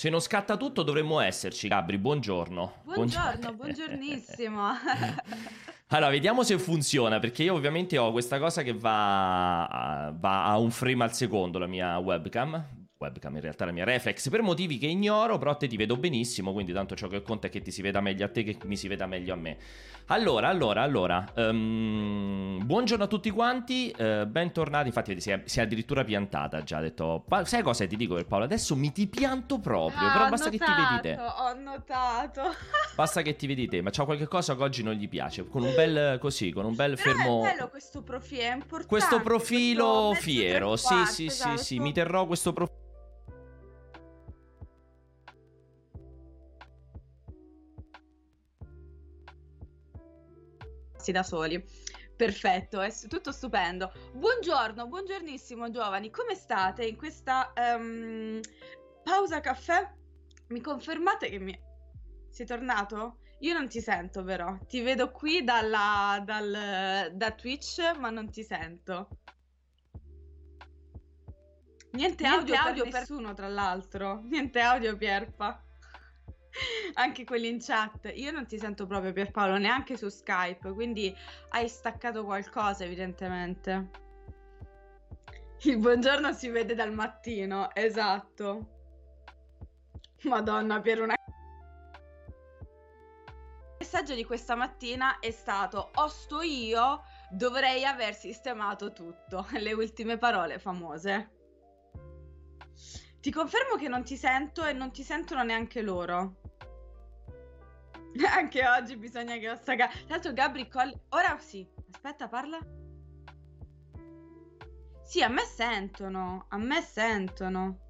Se non scatta tutto dovremmo esserci, Gabri, buongiorno. Buongiorno, buongiornissimo. allora, vediamo se funziona, perché io ovviamente ho questa cosa che va, va a un frame al secondo, la mia webcam webcam, in realtà la mia reflex, per motivi che ignoro, però te ti vedo benissimo, quindi tanto ciò che conta è che ti si veda meglio a te che mi si veda meglio a me. Allora, allora, allora, um, buongiorno a tutti quanti, uh, bentornati, infatti si è, si è, addirittura piantata già, ha detto, sai cosa ti dico per Paolo, adesso mi ti pianto proprio, ah, però basta notato, che ti vedi te. Ho notato. Basta che ti vedi te, ma c'è qualche cosa che oggi non gli piace, con un bel così, con un bel però fermo... È bello questo profilo, è importante. Questo profilo questo fiero, sì, sì, esatto. sì, sì, mi terrò questo profilo da soli. Perfetto, è tutto stupendo. Buongiorno, buongiornissimo giovani, come state in questa um, pausa caffè? Mi confermate che mi... Sei tornato? Io non ti sento però, ti vedo qui dalla, dal, da Twitch ma non ti sento. Niente, Niente audio, audio per, per nessuno tra l'altro, niente audio Pierpa. Anche quelli in chat. Io non ti sento proprio Pierpaolo, neanche su Skype, quindi hai staccato qualcosa evidentemente. Il buongiorno si vede dal mattino, esatto. Madonna, per una... Il messaggio di questa mattina è stato, o sto io, dovrei aver sistemato tutto. Le ultime parole famose. Ti confermo che non ti sento e non ti sentono neanche loro. Anche oggi bisogna che ossa Tra l'altro Gabri Colli... Ora sì. Aspetta, parla. Sì, a me sentono. A me sentono.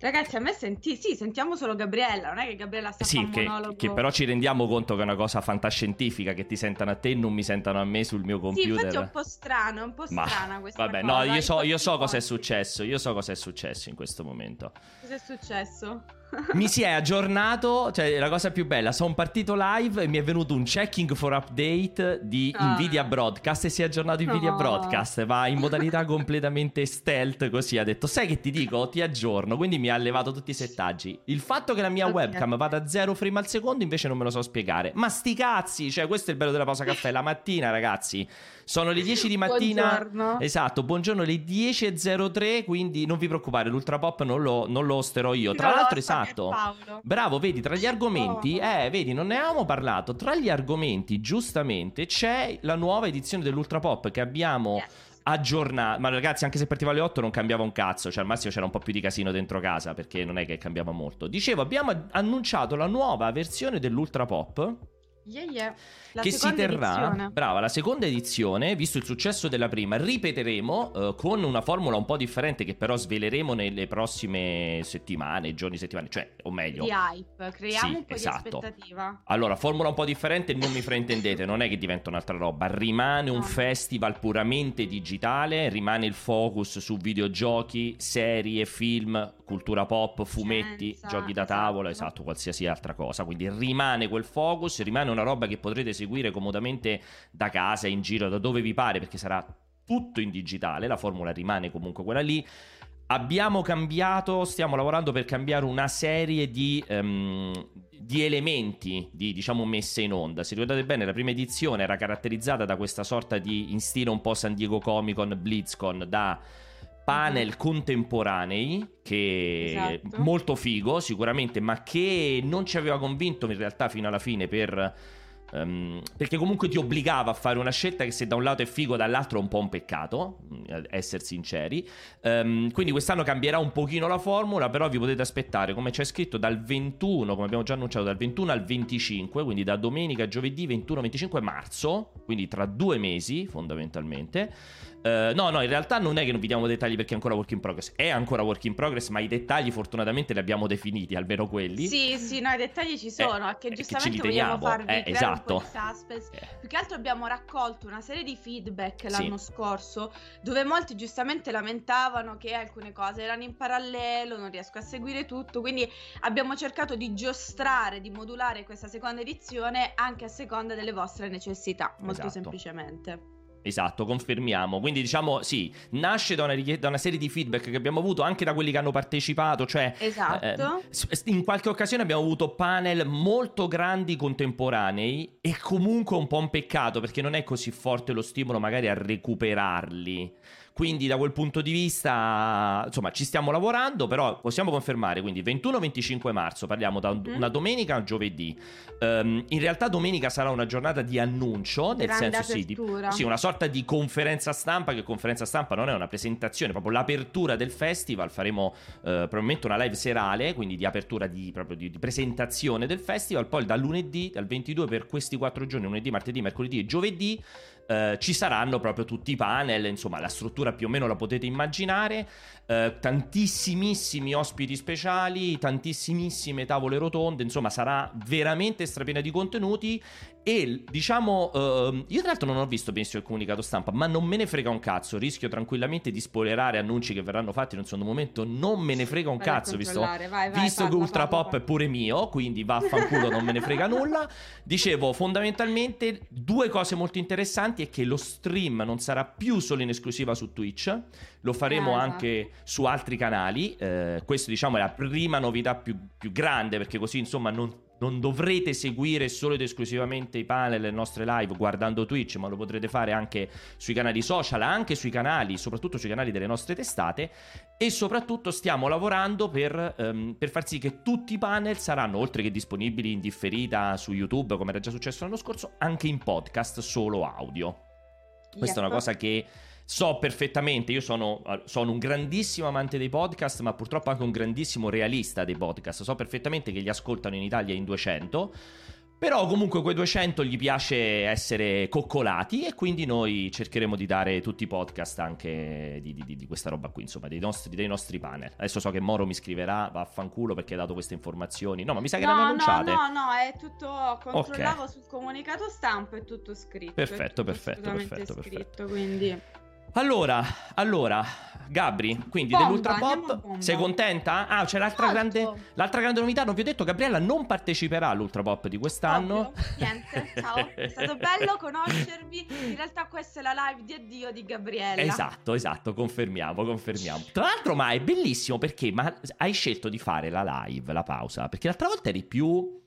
Ragazzi, a me senti, sì, sentiamo solo Gabriella, non è che Gabriella sta sì, che, monologo. che però ci rendiamo conto che è una cosa fantascientifica che ti sentano a te e non mi sentano a me sul mio computer. Sì, infatti è un po' strano, è un po' strana Ma, questa vabbè, cosa. no, io so, io so cosa è successo, io so cosa è successo in questo momento. Cosa è successo? Mi si è aggiornato, cioè la cosa più bella, sono partito live e mi è venuto un checking for update di ah. Nvidia Broadcast e si è aggiornato Nvidia no. Broadcast, va in modalità completamente stealth così, ha detto sai che ti dico, ti aggiorno, quindi mi ha levato tutti i settaggi. Il fatto che la mia okay. webcam vada a zero frame al secondo invece non me lo so spiegare, ma sti cazzi, cioè questo è il bello della pausa caffè, la mattina ragazzi, sono le 10 di mattina, buongiorno. esatto, buongiorno, le 10.03, quindi non vi preoccupare, l'ultra pop non lo, non lo osterò io, tra l'altro esatto Esatto. Bravo, vedi, tra gli argomenti, oh. eh, vedi, non ne avevamo parlato. Tra gli argomenti, giustamente, c'è la nuova edizione dell'Ultra Pop che abbiamo. Yes aggiornato. Ma ragazzi, anche se partiva alle 8 non cambiava un cazzo. Cioè, al massimo c'era un po' più di casino dentro casa. Perché non è che cambiava molto. Dicevo, abbiamo annunciato la nuova versione dell'Ultra Pop. Yeah, yeah. La che si terrà, edizione. brava, la seconda edizione, visto il successo della prima, ripeteremo uh, con una formula un po' differente che però sveleremo nelle prossime settimane, giorni, settimane, cioè, o meglio... Di hype, creiamo sì, un po' esatto. di aspettativa. Allora, formula un po' differente, non mi fraintendete, non è che diventa un'altra roba, rimane no. un festival puramente digitale, rimane il focus su videogiochi, serie, film, cultura pop, fumetti, Scienza, giochi da tavola, esatto. esatto, qualsiasi altra cosa, quindi rimane quel focus, rimane una roba che potrete seguire comodamente da casa, in giro, da dove vi pare, perché sarà tutto in digitale, la formula rimane comunque quella lì. Abbiamo cambiato, stiamo lavorando per cambiare una serie di, um, di elementi di diciamo messe in onda. Se ricordate bene, la prima edizione era caratterizzata da questa sorta di in stile un po' San Diego Comic Con, BlizzCon, da panel contemporanei che esatto. molto figo sicuramente ma che non ci aveva convinto in realtà fino alla fine per Um, perché comunque ti obbligava a fare una scelta che se da un lato è figo, dall'altro è un po' un peccato, mm, essere sinceri. Um, quindi quest'anno cambierà un pochino la formula, però vi potete aspettare, come c'è scritto, dal 21, come abbiamo già annunciato, dal 21 al 25, quindi da domenica, giovedì 21-25 marzo, quindi tra due mesi fondamentalmente. Uh, no, no, in realtà non è che non vi diamo dettagli perché è ancora work in progress, è ancora work in progress, ma i dettagli fortunatamente li abbiamo definiti, almeno quelli. Sì, sì, no, i dettagli ci sono, eh, che giustamente che vogliamo farvi eh, esatto. suspense. Eh. Più che altro abbiamo raccolto una serie di feedback l'anno sì. scorso, dove molti giustamente lamentavano che alcune cose erano in parallelo, non riesco a seguire tutto, quindi abbiamo cercato di giostrare, di modulare questa seconda edizione anche a seconda delle vostre necessità, molto esatto. semplicemente. Esatto, confermiamo. Quindi diciamo sì, nasce da una, richied- da una, serie di feedback che abbiamo avuto anche da quelli che hanno partecipato, cioè esatto. eh, in qualche occasione abbiamo avuto panel molto grandi contemporanei e comunque un po' un peccato perché non è così forte lo stimolo magari a recuperarli. Quindi da quel punto di vista, insomma, ci stiamo lavorando, però possiamo confermare, quindi 21-25 marzo, parliamo da mm. una domenica a giovedì. Um, in realtà domenica sarà una giornata di annuncio, nel Grande senso sì, di, sì, una sorta di conferenza stampa, che conferenza stampa non è una presentazione, proprio l'apertura del festival, faremo uh, probabilmente una live serale, quindi di apertura di, proprio di, di presentazione del festival, poi dal lunedì, dal 22 per questi quattro giorni, lunedì, martedì, mercoledì e giovedì, Uh, ci saranno proprio tutti i panel, insomma la struttura più o meno la potete immaginare, uh, tantissimissimi ospiti speciali, tantissimissime tavole rotonde, insomma sarà veramente strapiena di contenuti e diciamo, uh, io tra l'altro non ho visto benissimo il comunicato stampa, ma non me ne frega un cazzo, rischio tranquillamente di spoilerare annunci che verranno fatti in un secondo momento, non me ne frega un vai cazzo, visto, vai, vai, visto parla, che Ultra parla, Pop parla. è pure mio, quindi vaffanculo non me ne frega nulla. Dicevo, fondamentalmente due cose molto interessanti è che lo stream non sarà più solo in esclusiva su Twitch, lo faremo ah, anche su altri canali. Eh, questo diciamo è la prima novità più, più grande perché così insomma non non dovrete seguire solo ed esclusivamente i panel le nostre live guardando Twitch, ma lo potrete fare anche sui canali social, anche sui canali, soprattutto sui canali delle nostre testate. E soprattutto stiamo lavorando per, um, per far sì che tutti i panel saranno, oltre che disponibili in differita su YouTube, come era già successo l'anno scorso, anche in podcast solo audio. Questa yep. è una cosa che So perfettamente, io sono, sono, un grandissimo amante dei podcast, ma purtroppo anche un grandissimo realista dei podcast. So perfettamente che li ascoltano in Italia in 200. Però comunque quei 200 gli piace essere coccolati e quindi noi cercheremo di dare tutti i podcast anche di, di, di questa roba qui, insomma, dei nostri, dei nostri, panel. Adesso so che Moro mi scriverà, vaffanculo perché ha dato queste informazioni. No, ma mi sa che no, le annunciate. No, no, no, è tutto, controllavo okay. sul comunicato stampa, è tutto scritto. Perfetto, tutto perfetto, perfetto, scritto, perfetto. Quindi... Allora, allora, Gabri, quindi bomba, dell'Ultra Pop, sei contenta? Ah, c'è l'altra grande, l'altra grande, novità, non vi ho detto, Gabriella non parteciperà all'Ultra Pop di quest'anno. Ovvio. Niente, ciao, è stato bello conoscervi, in realtà questa è la live di addio di Gabriella. Esatto, esatto, confermiamo, confermiamo. Tra l'altro, ma è bellissimo perché ma hai scelto di fare la live, la pausa, perché l'altra volta eri più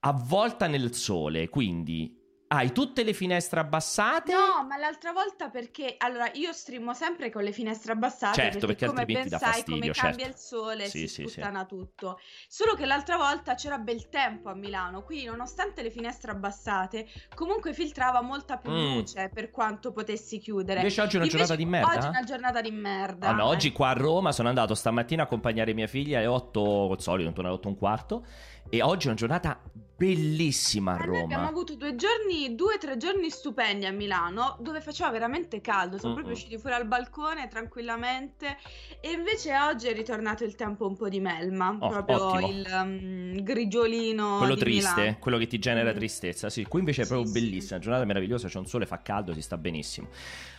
avvolta nel sole, quindi hai tutte le finestre abbassate? No, ma l'altra volta perché allora io streamo sempre con le finestre abbassate certo, perché, perché come ben sai fastidio, come certo. cambia il sole sì, si sì, sputtana sì. tutto. Solo che l'altra volta c'era bel tempo a Milano, quindi nonostante le finestre abbassate, comunque filtrava molta più Mm. luce per quanto potessi chiudere. Invece oggi è una Invece giornata di merda? Oggi è una giornata di merda. Ah, no, eh. oggi qua a Roma sono andato stamattina a accompagnare mia figlia alle 8, col solito, intorno alle 8 e un quarto. E oggi è una giornata bellissima a Roma. abbiamo avuto due giorni, due o tre giorni stupendi a Milano dove faceva veramente caldo. Siamo Mm-mm. proprio usciti fuori al balcone tranquillamente. E invece oggi è ritornato il tempo un po' di melma. Oh, proprio ottimo. il um, grigiolino. Quello triste, Milano. quello che ti genera Mm. tristezza. Sì, qui invece è Sì, proprio sì. bellissima, una giornata meravigliosa, c'è un sole, fa caldo, si sta benissimo.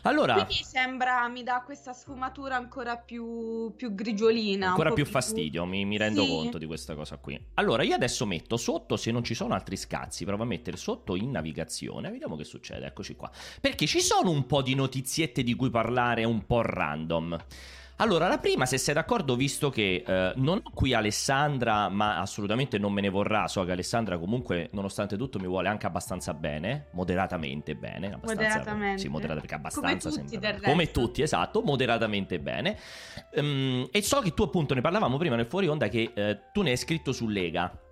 Allora, Quindi sembra, mi dà questa sfumatura ancora più, più grigiolina. ancora più fastidio, mi, mi rendo Sì. conto di questa cosa qui. Allora, io adesso metto sotto, se non ci sono altri scazzi, provo a mettere sotto in navigazione, vediamo che succede, eccoci qua. Perché ci sono un po' di notiziette di cui parlare un po' random. Allora, la prima, se sei d'accordo, visto che eh, non ho qui Alessandra, ma assolutamente non me ne vorrà, so che Alessandra comunque, nonostante tutto, mi vuole anche abbastanza bene, moderatamente bene. Moderatamente. Sì, moderata, perché abbastanza Come tutti, sembra. Come tutti, esatto, moderatamente bene. Ehm, e so che tu appunto ne parlavamo prima nel fuori onda che eh, tu ne hai scritto su Lega.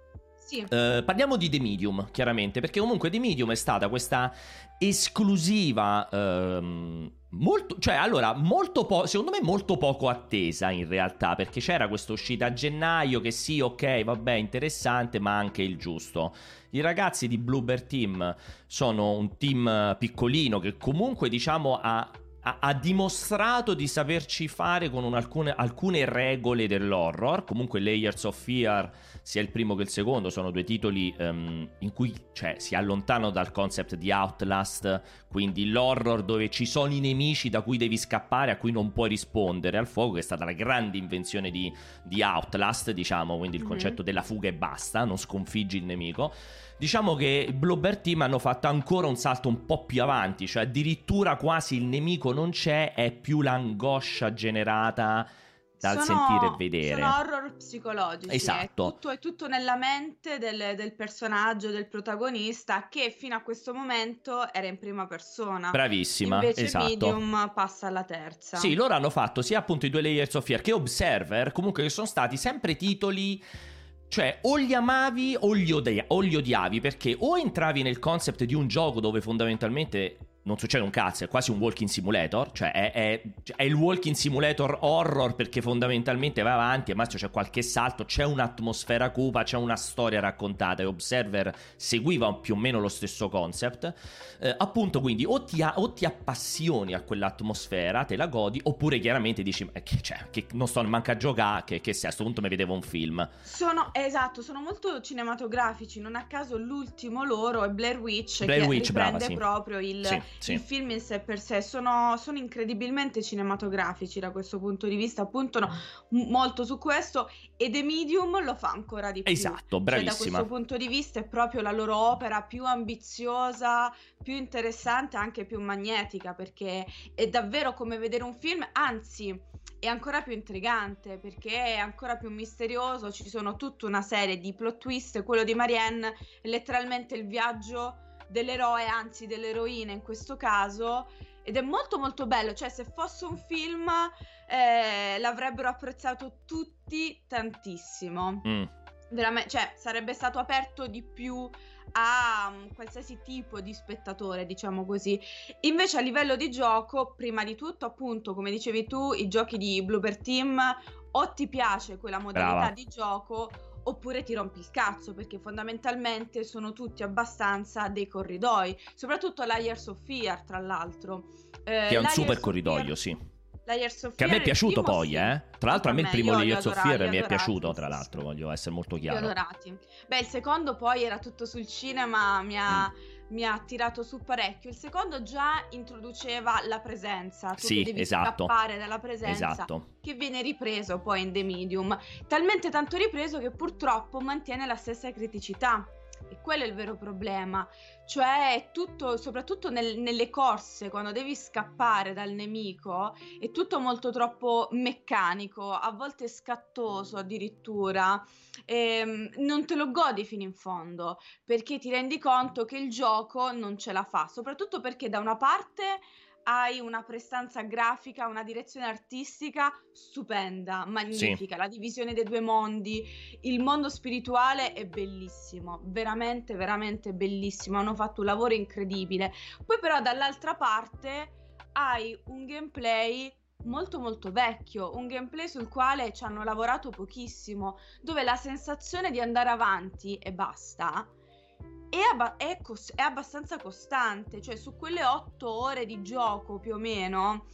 Sì. Eh, parliamo di The Medium, chiaramente, perché comunque The Medium è stata questa esclusiva. ehm, molto, cioè, allora, molto po- secondo me molto poco attesa in realtà, perché c'era questa uscita a gennaio che sì, ok, vabbè, interessante, ma anche il giusto. I ragazzi di Bluebird Team sono un team piccolino che comunque, diciamo, ha ha, ha, dimostrato di saperci fare con alcune, alcune, regole dell'horror. Comunque, Layers of Fear, sia il primo che il secondo, sono due titoli um, in cui cioè, si allontanano dal concept di Outlast. Quindi l'horror dove ci sono i nemici da cui devi scappare, a cui non puoi rispondere al fuoco, che è stata la grande invenzione di, di Outlast, diciamo. Quindi il mm-hmm. concetto della fuga e basta, non sconfiggi il nemico. Diciamo che i Bluebird Team hanno fatto ancora un salto un po' più avanti, cioè addirittura quasi il nemico non c'è, è più l'angoscia generata dal sono, sentire e vedere. Sono horror psicologici. Esatto. È tutto, è tutto nella mente del, del, personaggio, del protagonista, che fino a questo momento era in prima persona. Bravissima. Invece esatto. Medium passa alla terza. Sì, loro hanno fatto sia appunto i due Layers of Fear che Observer, comunque che sono stati sempre titoli cioè, o li amavi o li, odia- o li odiavi, perché o entravi nel concept di un gioco dove fondamentalmente non succede un cazzo, è quasi un walking simulator, cioè è, è, è, il walking simulator horror perché fondamentalmente va avanti e massimo c'è qualche salto, c'è un'atmosfera cupa, c'è una storia raccontata e Observer seguiva più o meno lo stesso concept, eh, appunto quindi o ti, o ti, appassioni a quell'atmosfera, te la godi, oppure chiaramente dici eh, che, cioè, che non sto manca a giocare, che, che se a questo punto mi vedevo un film. Sono, esatto, sono molto cinematografici, non a caso l'ultimo loro è Blair Witch, Blair che Witch, brava, sì. proprio il... Sì sì. il film in sé per sé sono, sono, incredibilmente cinematografici da questo punto di vista, puntano molto su questo e The Medium lo fa ancora di più. Esatto, bravissima. Cioè, da questo punto di vista è proprio la loro opera più ambiziosa, più interessante, anche più magnetica, perché è davvero come vedere un film, anzi è ancora più intrigante perché è ancora più misterioso, ci sono tutta una serie di plot twist, quello di Marianne è letteralmente il viaggio dell'eroe, anzi dell'eroina in questo caso, ed è molto molto bello, cioè se fosse un film eh, l'avrebbero apprezzato tutti tantissimo. Mm. Veramente, cioè sarebbe stato aperto di più a um, qualsiasi tipo di spettatore, diciamo così. Invece a livello di gioco, prima di tutto, appunto, come dicevi tu, i giochi di Bloober Team o ti piace quella modalità Brava. di gioco oppure ti rompi il cazzo perché fondamentalmente sono tutti abbastanza dei corridoi, soprattutto Layers of Fear tra l'altro. Eh, che è un super corridoio, Fear... sì. Che a me è piaciuto poi, sì. eh. Tra l'altro, a me il primo Layers of Fear mi è piaciuto, tra l'altro, voglio essere molto chiaro. Adorati. Beh, il secondo poi era tutto sul cinema, mi ha. Mm mi ha tirato su parecchio. Il secondo già introduceva la presenza, tu sì, devi esatto. scappare dalla presenza, esatto. che viene ripreso poi in The Medium. Talmente tanto ripreso che purtroppo mantiene la stessa criticità. E quello è il vero problema, cioè tutto, soprattutto nel, nelle corse, quando devi scappare dal nemico, è tutto molto troppo meccanico, a volte scattoso addirittura, e ehm, non te lo godi fino in fondo, perché ti rendi conto che il gioco non ce la fa, soprattutto perché da una parte hai una prestanza grafica, una direzione artistica stupenda, magnifica, sì. la divisione dei due mondi, il mondo spirituale è bellissimo, veramente, veramente bellissimo, hanno fatto un lavoro incredibile. Poi però dall'altra parte hai un gameplay molto molto vecchio, un gameplay sul quale ci hanno lavorato pochissimo, dove la sensazione di andare avanti e basta è, abba- è, cos- è abbastanza costante, cioè su quelle otto ore di gioco più o meno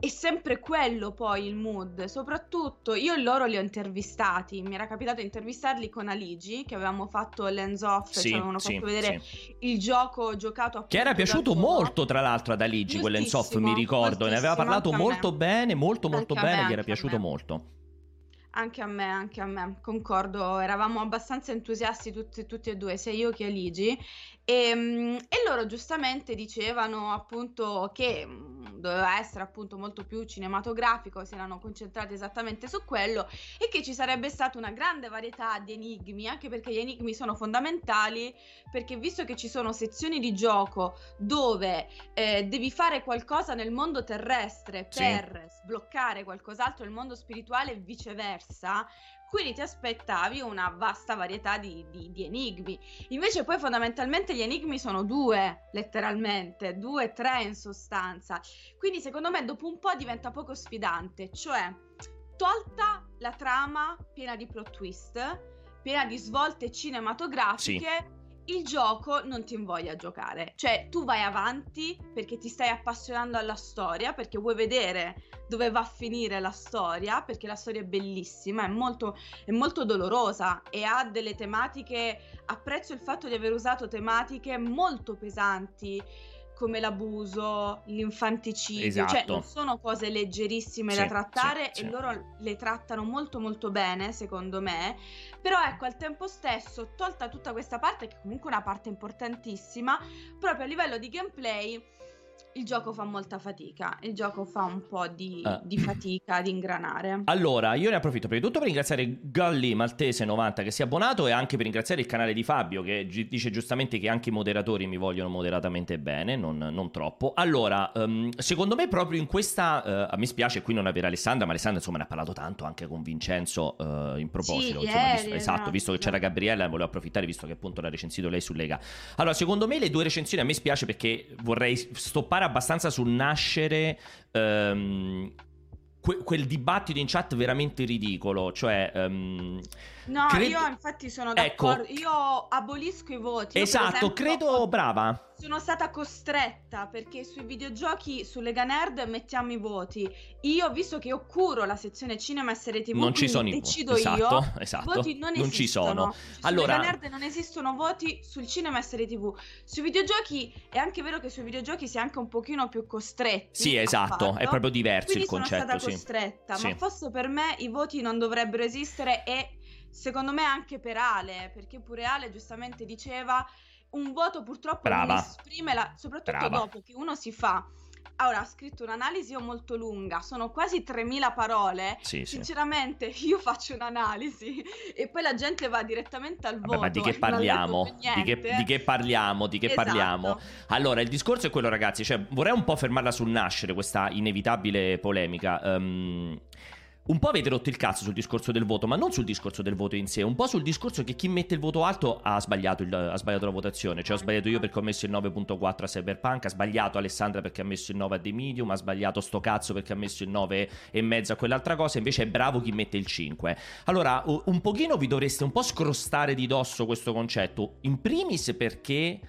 è sempre quello poi il mood, soprattutto io loro li ho intervistati, mi era capitato intervistarli con Aligi che avevamo fatto l'hands off, sì, ci avevano sì, fatto vedere sì. il gioco giocato a Che era piaciuto molto tra l'altro ad Aligi quell'hands off, mi ricordo, ne aveva parlato molto bene, molto molto anche bene, me, gli era piaciuto molto. Anche a me, anche a me, concordo, eravamo abbastanza entusiasti tutti, tutti e due, sia io che Aligi, e, ehm, e loro giustamente dicevano appunto che mm, doveva essere appunto molto più cinematografico, si erano concentrati esattamente su quello e che ci sarebbe stata una grande varietà di enigmi, anche perché gli enigmi sono fondamentali, perché visto che ci sono sezioni di gioco dove eh, devi fare qualcosa nel mondo terrestre per sì. sbloccare qualcos'altro nel mondo spirituale e viceversa, quindi ti aspettavi una vasta varietà di, di, di, enigmi. Invece poi fondamentalmente gli enigmi sono due, letteralmente, due, tre in sostanza. Quindi secondo me dopo un po' diventa poco sfidante, cioè tolta la trama piena di plot twist, piena di svolte cinematografiche. Sì il gioco non ti invoglia a giocare, cioè tu vai avanti perché ti stai appassionando alla storia, perché vuoi vedere dove va a finire la storia, perché la storia è bellissima, è molto, è molto dolorosa e ha delle tematiche, apprezzo il fatto di aver usato tematiche molto pesanti come l'abuso, l'infanticidio, esatto. cioè non sono cose leggerissime sì, da trattare sì, e sì. loro le trattano molto molto bene, secondo me. Però ecco, al tempo stesso, tolta tutta questa parte, che è comunque una parte importantissima, proprio a livello di gameplay il gioco fa molta fatica, il gioco fa un po' di, uh. di, fatica ad ingranare. Allora, io ne approfitto prima di tutto per ringraziare Galli Maltese 90 che si è abbonato e anche per ringraziare il canale di Fabio che gi- dice giustamente che anche i moderatori mi vogliono moderatamente bene, non, non troppo. Allora, um, secondo me proprio in questa, uh, mi spiace qui non avere Alessandra, ma Alessandra insomma ne ha parlato tanto anche con Vincenzo uh, in proposito. Sì, insomma, visto, esatto, no, visto che c'era Gabriella, volevo approfittare visto che appunto l'ha recensito lei su Lega. Allora, secondo me le due recensioni a me spiace perché vorrei stoppare abbastanza sul nascere um, que- quel dibattito in chat veramente ridicolo. Cioè, um, no, cred- io infatti sono d'accordo. Ecco, io abolisco i voti. Esatto, esempio, credo brava. Sono stata costretta perché sui videogiochi su Lega Nerd mettiamo i voti. Io, visto che io curo la sezione cinema e serie TV, non ci sono decido esatto, io. Esatto, voti non, non ci sono. Su allora... Lega Nerd non esistono voti sul cinema e serie TV. Sui videogiochi è anche vero che sui videogiochi si è anche un pochino più costretti. Sì, esatto, è proprio diverso Quindi il concetto. Sono stata sì. costretta, sì. ma forse per me i voti non dovrebbero esistere e secondo me anche per Ale, perché pure Ale giustamente diceva un voto purtroppo Brava. non esprime la, soprattutto Brava. dopo che uno si fa Ora ha scritto un'analisi molto lunga, sono quasi 3000 parole. Sì, sì. Sinceramente, io faccio un'analisi e poi la gente va direttamente al Vabbè, voto. ma di che e ha parliamo? Di che, di che parliamo? Di che Esatto. parliamo? Allora, il discorso è quello, ragazzi. Cioè, vorrei un po' fermarla sul nascere, questa inevitabile polemica. Ehm, un po' avete rotto il cazzo sul discorso del voto, ma non sul discorso del voto in sé, un po' sul discorso che chi mette il voto alto ha sbagliato, il- ha sbagliato la votazione. Cioè, ho sbagliato io perché ho messo il 9.4 a Cyberpunk, ha sbagliato Alessandra perché ha messo il 9 a The Medium, ha sbagliato sto cazzo perché ha messo il 9 e mezzo a quell'altra cosa, invece è bravo chi mette il 5. Allora, un pochino vi dovreste un po' scrostare di dosso questo concetto, in primis perché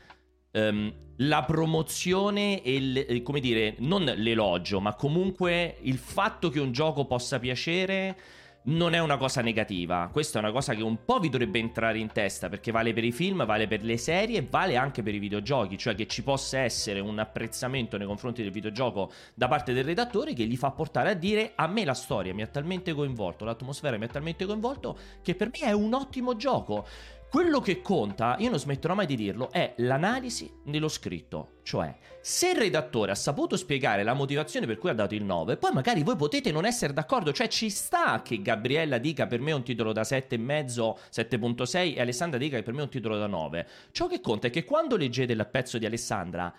ehm, la promozione e il, eh, come dire, non l'elogio, ma comunque il fatto che un gioco possa piacere non è una cosa negativa. Questa è una cosa che un po' vi dovrebbe entrare in testa perché vale per i film, vale per le serie vale anche per i videogiochi, cioè che ci possa essere un apprezzamento nei confronti del videogioco da parte del redattore che gli fa portare a dire a me la storia mi ha talmente coinvolto, l'atmosfera mi ha talmente coinvolto che per me è un ottimo gioco. Quello che conta, io non smetterò mai di dirlo, è l'analisi nello scritto. Cioè, se il redattore ha saputo spiegare la motivazione per cui ha dato il 9, poi magari voi potete non essere d'accordo. Cioè, ci sta che Gabriella dica per me un titolo da 7,5, 7.6 e Alessandra dica che per me un titolo da 9. Ciò che conta è che quando leggete il pezzo di Alessandra,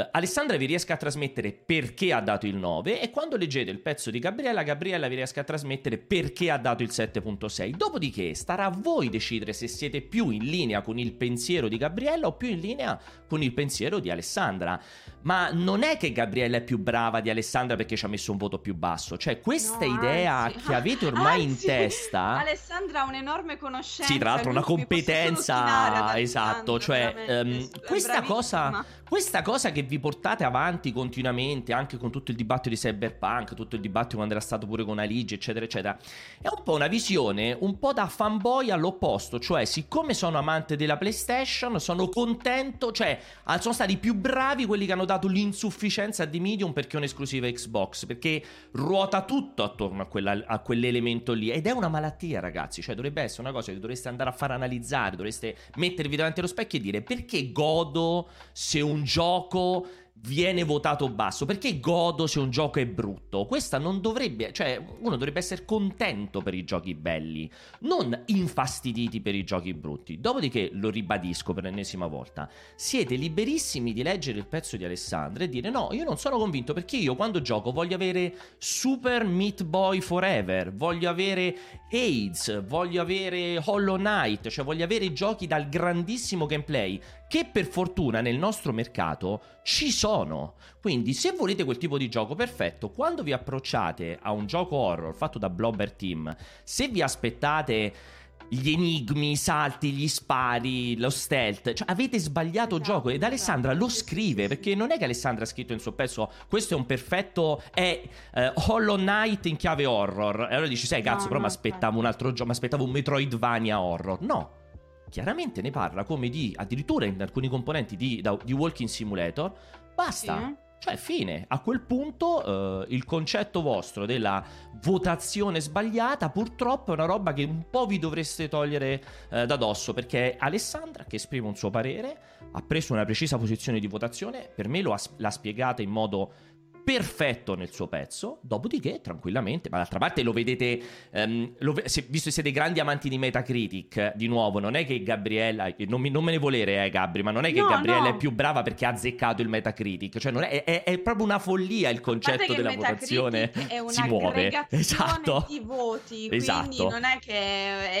eh, Alessandra vi riesca a trasmettere perché ha dato il 9 e quando leggete il pezzo di Gabriella, Gabriella vi riesca a trasmettere perché ha dato il 7.6. Dopodiché starà a voi decidere se siete più in linea con il pensiero di Gabriella o più in linea con il pensiero di Alessandra. Ma non è che Gabriella è più brava di Alessandra perché ci ha messo un voto più basso, cioè questa No, idea anzi. che avete ormai in Anzi, testa... Alessandra ha un'enorme conoscenza. Sì, tra l'altro una competenza, esatto, cioè ehm, questa cosa, questa cosa che vi portate avanti continuamente, anche con tutto il dibattito di Cyberpunk, tutto il dibattito quando era stato pure con Aligi, eccetera, eccetera, è un po' una visione un po' da fanboy all'opposto, cioè siccome sono amante della PlayStation, sono contento, cioè ah, sono stati più bravi quelli che hanno dato l'insufficienza di Medium perché è un'esclusiva Xbox, perché ruota tutto attorno a, quella- a quell'elemento lì. Ed è una malattia, ragazzi, cioè dovrebbe essere una cosa che dovreste andare a far analizzare, dovreste mettervi davanti allo specchio e dire perché godo se un gioco viene votato basso, perché godo se un gioco è brutto. Questa non dovrebbe, cioè uno dovrebbe essere contento per i giochi belli, non infastiditi per i giochi brutti. Dopodiché, lo ribadisco per l'ennesima volta, siete liberissimi di leggere il pezzo di Alessandra e dire no, io non sono convinto perché io quando gioco voglio avere Super Meat Boy Forever, voglio avere AIDS, voglio avere Hollow Knight, cioè voglio avere giochi dal grandissimo gameplay che per fortuna nel nostro mercato ci sono. Quindi se volete quel tipo di gioco perfetto, quando vi approcciate a un gioco horror fatto da Blobber Team, se vi aspettate gli enigmi, i salti, gli spari, lo stealth. Cioè, avete sbagliato Esatto, gioco. Ed Alessandra esatto, lo sì, scrive perché non è che Alessandra ha scritto nel suo pezzo questo è un perfetto. è eh, Hollow Knight in chiave horror. E allora dici, sai, cazzo, No, però no, mi aspettavo un altro gioco, mi aspettavo un Metroidvania horror. No. Chiaramente ne parla come di addirittura in alcuni componenti di, di Walking Simulator. Basta. Sì. Cioè, fine. A quel punto eh, il concetto vostro della votazione sbagliata purtroppo è una roba che un po' vi dovreste togliere eh, da dosso perché Alessandra che esprime un suo parere ha preso una precisa posizione di votazione, per me lo ha- l'ha spiegata in modo perfetto nel suo pezzo, dopodiché tranquillamente, ma d'altra parte lo vedete, ehm, lo ve- se- visto che siete grandi amanti di Metacritic, eh, di nuovo, non è che Gabriella, che non, mi- non me ne volere eh Gabri, ma non è che No, Gabriella no. è più brava perché ha azzeccato il Metacritic, cioè non è, è- è proprio una follia il concetto della votazione è si muove. Esatto. di voti, Esatto. quindi non è che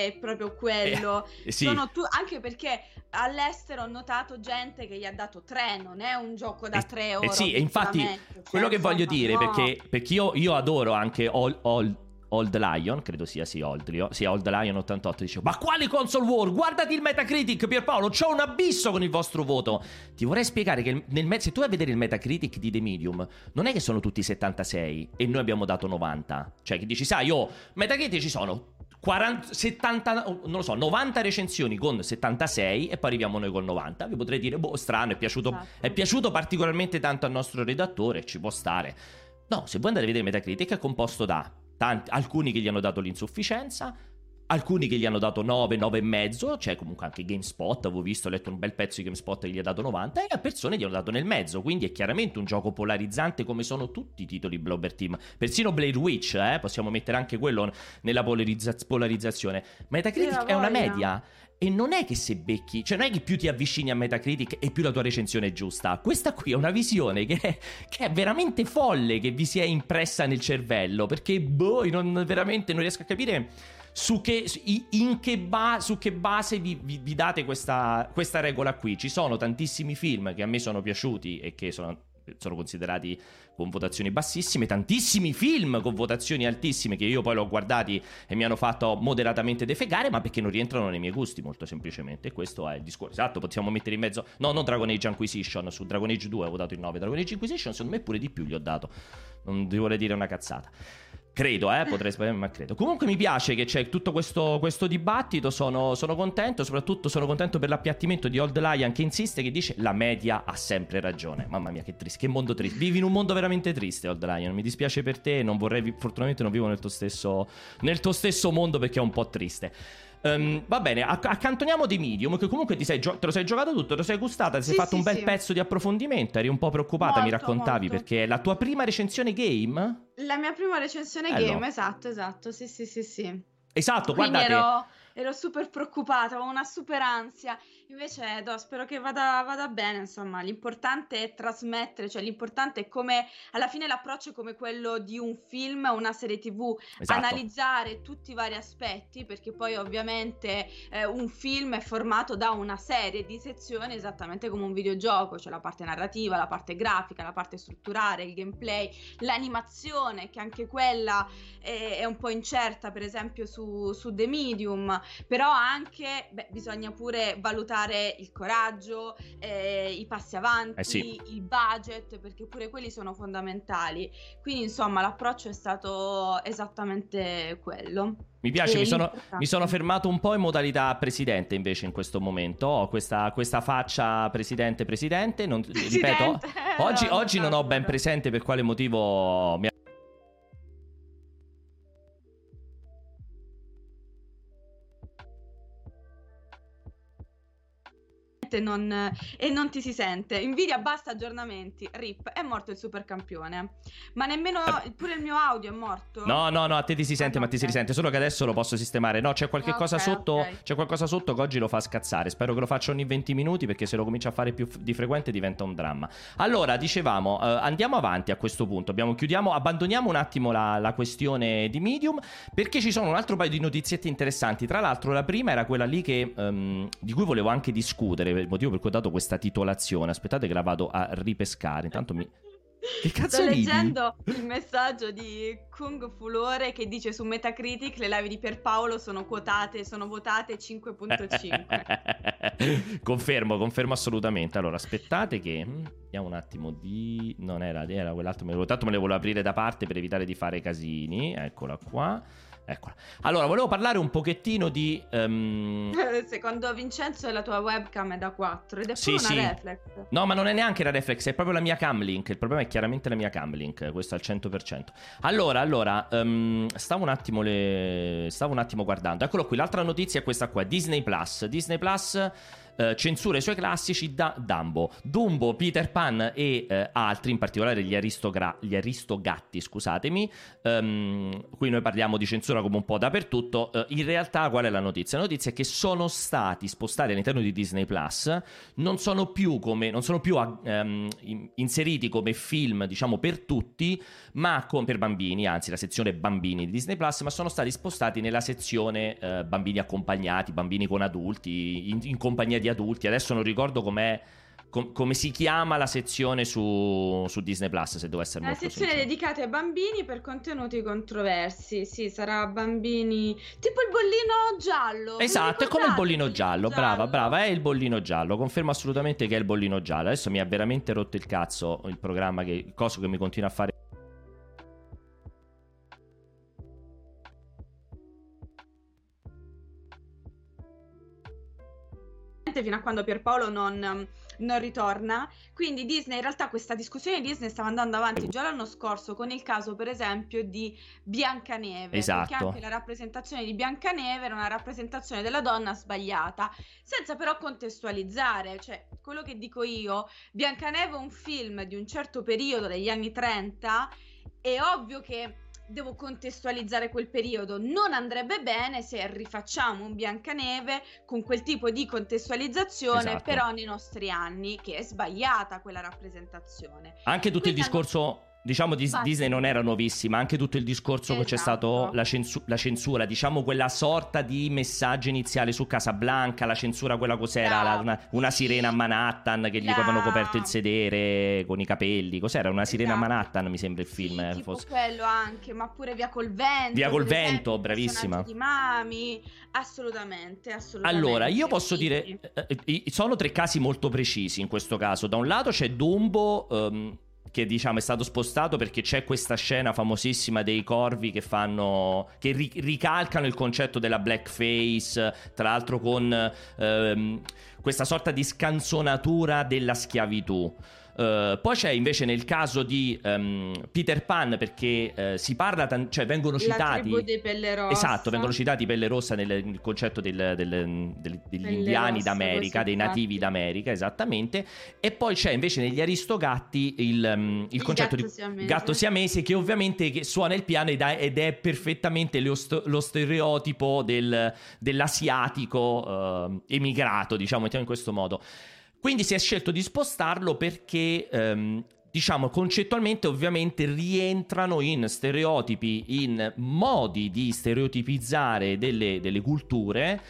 è proprio quello. Eh, sì. Tu- anche perché all'estero ho notato gente che gli ha dato 3, non è un gioco da Eh, 3 eh euro. sì, e infatti cioè, quello che voglio insomma, dire, no. perché, perché io, io adoro anche Old, Old- Old Lion, credo sia sì, Old, Lion, sì, Old Lion 88, dicevo, ma quale console war? Guardati il Metacritic, Pierpaolo, c'ho un abisso con il vostro voto. Ti vorrei spiegare che nel me- se tu vai a vedere il Metacritic di The Medium, non è che sono tutti 76 e noi abbiamo dato 90. Cioè, che dici, sai, io, Metacritic ci sono 40, 70, non lo so, 90 recensioni con 76 e poi arriviamo noi con 90. Vi potrei dire, boh, strano, è piaciuto, Esatto. è piaciuto particolarmente tanto al nostro redattore, ci può stare. No, se voi andate a vedere Metacritic è composto da tanti, alcuni che gli hanno dato l'insufficienza, alcuni che gli hanno dato 9, 9 e mezzo, c'è comunque anche GameSpot, avevo visto, ho letto un bel pezzo di GameSpot che gli ha dato 90 e a persone gli hanno dato nel mezzo, quindi è chiaramente un gioco polarizzante come sono tutti i titoli Blobber Team, persino Blade Witch, eh, possiamo mettere anche quello nella polarizza- polarizzazione. Metacritic è una media e non è che se becchi, cioè non è che più ti avvicini a Metacritic e più la tua recensione è giusta. Questa qui è una visione che è, che è veramente folle che vi si è impressa nel cervello. Perché, boh, non, veramente non riesco a capire su che, in che, ba- su che base vi, vi- vi date questa, questa regola qui. Ci sono tantissimi film che a me sono piaciuti e che sono sono considerati con votazioni bassissime, tantissimi film con votazioni altissime che io poi l'ho guardati e mi hanno fatto moderatamente defegare, ma perché non rientrano nei miei gusti, molto semplicemente. Questo è il discorso. Esatto, possiamo mettere in mezzo. No, non Dragon Age Inquisition. Su Dragon Age 2 ho votato il 9. Dragon Age Inquisition, secondo me, pure di più gli ho dato. Non ti vorrei dire una cazzata. Credo, eh, potrei sbagliare, ma credo. Comunque mi piace che c'è tutto questo, questo dibattito, sono, sono contento, soprattutto sono contento per l'appiattimento di Old Lion che insiste, che dice la media ha sempre ragione. Mamma mia, che triste, che mondo triste. Vivi in un mondo veramente triste, Old Lion, mi dispiace per te, non vorrei, fortunatamente non vivo nel tuo stesso, nel tuo stesso mondo perché è un po' triste. Ehm, va bene, acc- accantoniamo di Medium, che comunque ti sei gio- te lo sei giocato tutto, te lo sei gustata, ti sei Sì, fatto sì, un bel sì. pezzo di approfondimento, eri un po' preoccupata, mi Molto, raccontavi, molto. perché è la tua prima recensione game? La mia prima recensione Bello. game, esatto, esatto, sì, sì, sì, sì. Esatto, Quindi guardate. ero, ero super preoccupata, avevo una super ansia. Invece, do, spero che vada, vada bene. Insomma, l'importante è trasmettere, cioè l'importante è come alla fine l'approccio è come quello di un film o una serie TV, Esatto. analizzare tutti i vari aspetti, perché poi ovviamente eh, un film è formato da una serie di sezioni esattamente come un videogioco, c'è la parte narrativa, la parte grafica, la parte strutturale, il gameplay, l'animazione, che anche quella è, è un po' incerta, per esempio su, su The Medium, però anche beh, bisogna pure valutare il coraggio, eh, i passi avanti, Eh sì. il budget, perché pure quelli sono fondamentali. Quindi, insomma, l'approccio è stato esattamente quello. Mi piace, mi sono, mi sono fermato un po' in modalità presidente invece in questo momento. Ho questa, questa faccia presidente-presidente. Non, ripeto, Presidente, oggi, no, oggi non ho ben presente per quale motivo mi non- e non ti si sente. Nvidia basta aggiornamenti. RIP è morto il supercampione. Ma nemmeno pure il mio audio è morto. No, no, no, a te ti si sente, Ah, ma ti si risente. Solo che adesso lo posso sistemare. No, c'è qualche Ah, cosa ok, sotto. ok. C'è qualcosa sotto che oggi lo fa scazzare. Spero che lo faccia ogni 20 minuti. Perché se lo comincia a fare più f- di frequente diventa un dramma. Allora, dicevamo, eh, andiamo avanti a questo punto. Abbiamo, chiudiamo, abbandoniamo un attimo la, la questione di Medium. Perché ci sono un altro paio di notiziette interessanti. Tra l'altro, la prima era quella lì che, ehm, di cui volevo anche discutere. Il motivo per cui ho dato questa titolazione. Aspettate che la vado a ripescare. Intanto mi. Che cazzo Sto ridi? leggendo il messaggio di Kung Fulore che dice su Metacritic le live di Pierpaolo sono quotate, sono votate 5.5. confermo, confermo assolutamente. Allora, aspettate che... mm, Vediamo un attimo di... Non era, era quell'altro, me lo- tanto me le volevo aprire da parte per evitare di fare casini. Eccola qua. Eccola. Allora, volevo parlare un pochettino di... ehm, Secondo Vincenzo la tua webcam è da 4 ed è Sì, sì. reflex. No, ma non è neanche la reflex, è proprio la mia camlink. Il problema è chiaramente la mia camlink, questo al 100%. Allora, allora, ehm, stavo un attimo le... stavo un attimo guardando. Eccolo qui, l'altra notizia è questa qua, Disney Plus. Disney Plus eh, censura i suoi classici da Dumbo, Dumbo, Peter Pan e eh, altri, in particolare gli, aristogra- gli aristogatti, scusatemi. Ehm, qui noi parliamo di censura come un po' dappertutto. Eh, in realtà, qual è la notizia? La notizia è che sono stati spostati all'interno di Disney Plus, non sono più, come, non sono più in- inseriti come film, diciamo, per tutti, ma con- per bambini, anzi, la sezione bambini di Disney Plus, ma sono stati spostati nella sezione eh, bambini accompagnati, bambini con adulti, in, in compagnia di adulti. Adesso non ricordo com'è. com- come si chiama la sezione su, su Disney Plus? Se devo essere Una molto sezione sincero. dedicata ai bambini per contenuti controversi. Sì, sarà bambini. Tipo il bollino giallo. Esatto, è come il bollino giallo, brava, giallo? brava, è il bollino giallo, confermo assolutamente che è il bollino giallo. Adesso mi ha veramente rotto il cazzo il programma, che, il coso che mi continua a fare. Fino a quando Pierpaolo non, non ritorna. Quindi Disney, in realtà questa discussione di Disney stava andando avanti già l'anno scorso con il caso, per esempio, di Biancaneve. Esatto. Perché anche la rappresentazione di Biancaneve era una rappresentazione della donna sbagliata, senza però contestualizzare. Cioè, quello che dico io, Biancaneve è un film di un certo periodo, degli anni 30, è ovvio che devo contestualizzare quel periodo. Non andrebbe bene se rifacciamo un Biancaneve con quel tipo di contestualizzazione, Esatto. però nei nostri anni, che è sbagliata quella rappresentazione. Anche tutto il Quindi hanno- discorso, diciamo, Dis-. Disney non era nuovissima, anche tutto il discorso che c'è Esatto. stato, la, censu- la censura, diciamo quella sorta di messaggio iniziale su Casablanca, la censura quella cos'era. La- una, una sirena a Manhattan che gli La- avevano coperto il sedere con i capelli, cos'era? Una sirena a Esatto. Manhattan mi sembra il film. Sì, eh, fosse. quello anche, ma pure Via col vento. Via col esempio, vento, il bravissima. Di Mami, assolutamente, assolutamente. Allora, io posso Sì, dire, eh, eh, sono tre casi molto precisi in questo caso. Da un lato c'è Dumbo, ehm, che diciamo è stato spostato perché c'è questa scena famosissima dei corvi che fanno, che ri- ricalcano il concetto della blackface, tra l'altro con ehm, questa sorta di scanzonatura della schiavitù. Eh, poi c'è invece nel caso di ehm, Peter Pan perché eh, si parla, tan- cioè vengono La citati... Esatto, vengono citati Pelle Rossa nel, nel concetto del- del- del- degli Pelle indiani rossa, d'America, dei nativi infatti. d'America, esattamente. E poi c'è invece negli Aristogatti il, um, il Il concetto gatto di siamese. gatto siamese che ovviamente che suona il piano ed, ha- ed è perfettamente lo, sto- lo stereotipo del- dell'asiatico eh, emigrato, diciamo, mettiamo in questo modo. Quindi si è scelto di spostarlo perché, ehm, diciamo, concettualmente ovviamente rientrano in stereotipi, in modi di stereotipizzare delle, delle culture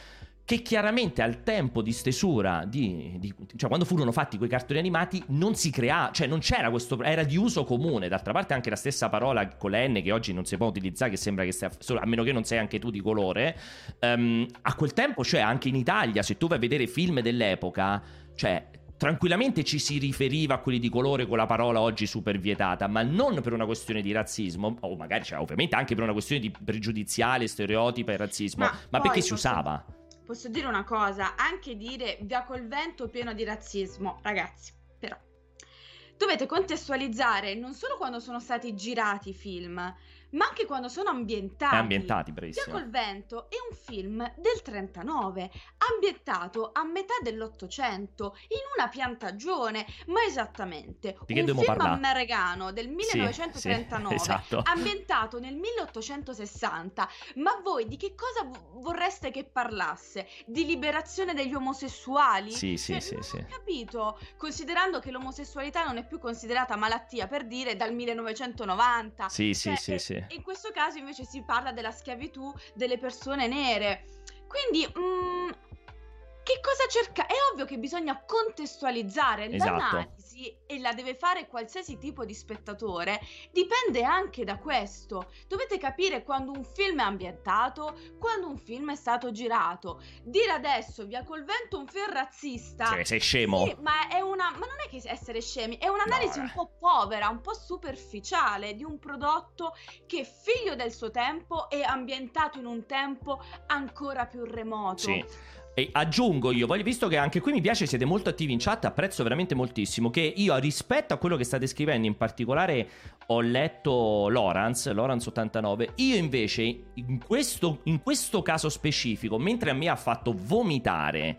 che chiaramente al tempo di stesura, di, di- cioè quando furono fatti quei cartoni animati, non si crea, cioè non c'era questo, era di uso comune. D'altra parte anche la stessa parola con la N che oggi non si può utilizzare, che sembra che solo- a meno che non sei anche tu di colore, ehm, a quel tempo, cioè anche in Italia, se tu vai a vedere film dell'epoca, cioè tranquillamente ci si riferiva a quelli di colore con la parola oggi super vietata, ma non per una questione di razzismo, o magari cioè, ovviamente anche per una questione di pregiudiziale, stereotipa e razzismo, Ma ma, perché si posso- usava. Posso dire una cosa, anche dire via col vento pieno di razzismo, ragazzi, però dovete contestualizzare non solo quando sono stati girati i film, ma anche quando sono ambientati. È ambientati, Via bravissimo. col vento è un film del 39, ambientato a metà dell'Ottocento, in una piantagione, ma esattamente. Di un film parlare? americano del Sì, 1939, sì, esatto. ambientato nel 1860. Ma voi di che cosa vo- vorreste che parlasse? Di liberazione degli omosessuali? Sì, sì, Cioè, sì, non sì. ho capito, considerando che l'omosessualità non è più considerata malattia, per dire, dal 1990. Sì, sì, Cioè, sì, e- sì. In questo caso invece si parla della schiavitù delle persone nere. Quindi, mm, che cosa cercare, è ovvio che bisogna contestualizzare Esatto. l'analisi e la deve fare qualsiasi tipo di spettatore, dipende anche da questo. Dovete capire quando un film è ambientato, quando un film è stato girato. Dire adesso via col vento un film razzista Cioè, sei scemo? sì, ma è una. Ma non è che essere scemi, è un'analisi No, un eh. po' povera, un po' superficiale di un prodotto che è figlio del suo tempo e ambientato in un tempo ancora più remoto. Sì. E aggiungo io, voglio- visto che anche qui mi piace, siete molto attivi in chat, apprezzo veramente moltissimo, che io rispetto a quello che state scrivendo, in particolare ho letto Lawrence, Lawrence89, io invece in questo, in questo caso specifico, mentre a me ha fatto vomitare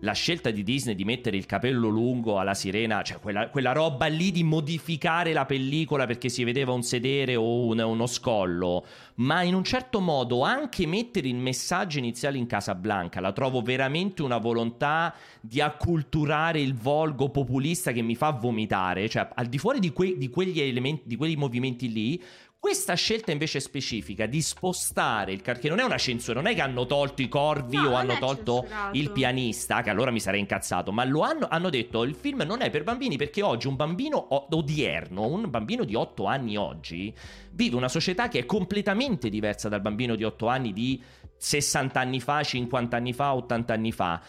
la scelta di Disney di mettere il capello lungo alla sirena, cioè quella, quella roba lì di modificare la pellicola perché si vedeva un sedere o un- uno scollo, ma in un certo modo anche mettere il messaggio iniziale in Casablanca, la trovo veramente una volontà di acculturare il volgo populista che mi fa vomitare, cioè al di fuori di, que- di quegli elementi, di quei movimenti lì, questa scelta invece specifica di spostare il car- che non è una censura, non è che hanno tolto i corvi No, o hanno tolto censurato. il pianista, che allora mi sarei incazzato, ma lo hanno, hanno detto il film non è per bambini perché oggi un bambino odierno, un bambino di 8 anni oggi, vive una società che è completamente diversa dal bambino di 8 anni di 60 anni fa, 50 anni fa, 80 anni fa.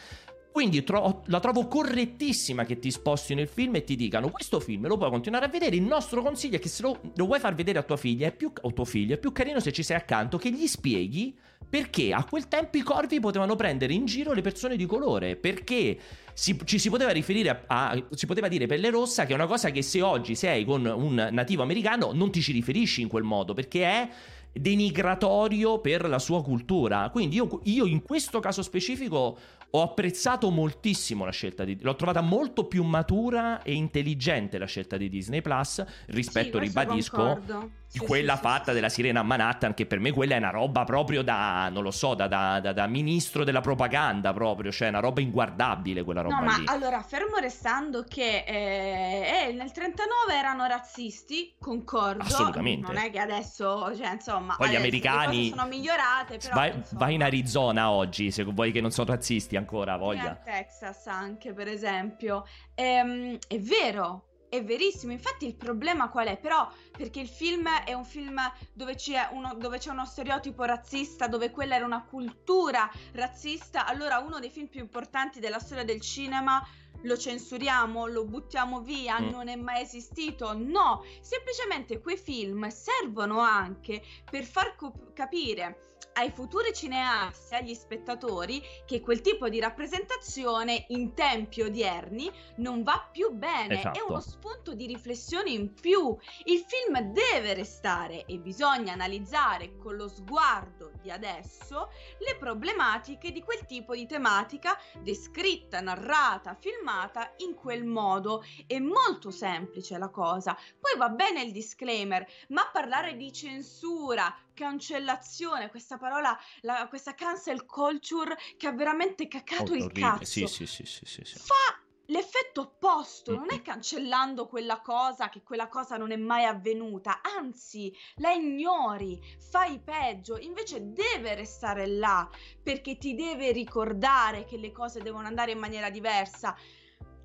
Quindi tro- la trovo correttissima che ti sposti nel film e ti dicano questo film lo puoi continuare a vedere, il nostro consiglio è che se lo, lo vuoi far vedere a tua figlia più, o tuo figlio è più carino se ci sei accanto che gli spieghi perché a quel tempo i corvi potevano prendere in giro le persone di colore, perché si- ci si poteva riferire a, a- si poteva dire pelle rossa che è una cosa che se oggi sei con un nativo americano non ti ci riferisci in quel modo, perché è denigratorio per la sua cultura. Quindi io, io in questo caso specifico ho apprezzato moltissimo la scelta di l'ho trovata molto più matura e intelligente la scelta di Disney Plus rispetto, Sì, ribadisco, concordo. di Sì, quella sì, fatta della sirena a Manhattan, che per me quella è una roba proprio da, non lo so, da, da- da- da ministro della propaganda proprio, cioè una roba inguardabile quella roba No, ma lì. allora, fermo restando che eh, eh, nel 39 erano razzisti, concordo. Assolutamente. Non è che adesso, cioè, insomma, Poi gli americani- sono migliorate, però vai, insomma, vai in Arizona oggi, se vuoi che non sono razzisti ancora, a voglia. Texas anche, per esempio. Ehm, è vero. È verissimo, infatti il problema qual è? Però perché il film è un film dove c'è, uno, dove c'è uno stereotipo razzista, dove quella era una cultura razzista, allora uno dei film più importanti della storia del cinema lo censuriamo, lo buttiamo via, Mm. non è mai esistito. No, semplicemente quei film servono anche per far co- capire ai futuri cineasti, agli spettatori, che quel tipo di rappresentazione in tempi odierni non va più bene. È Esatto. uno spunto di riflessione in più. Il film deve restare e bisogna analizzare con lo sguardo di adesso le problematiche di quel tipo di tematica descritta, narrata, filmata in quel modo. È molto semplice la cosa. Poi va bene il disclaimer, ma parlare di censura, cancellazione, questa parola, la- questa cancel culture che ha veramente cacato il Orribile. cazzo, Sì, sì, sì, sì, sì, sì. fa l'effetto opposto, non è cancellando quella cosa che quella cosa non è mai avvenuta, anzi la ignori, fai peggio, invece deve restare là perché ti deve ricordare che le cose devono andare in maniera diversa.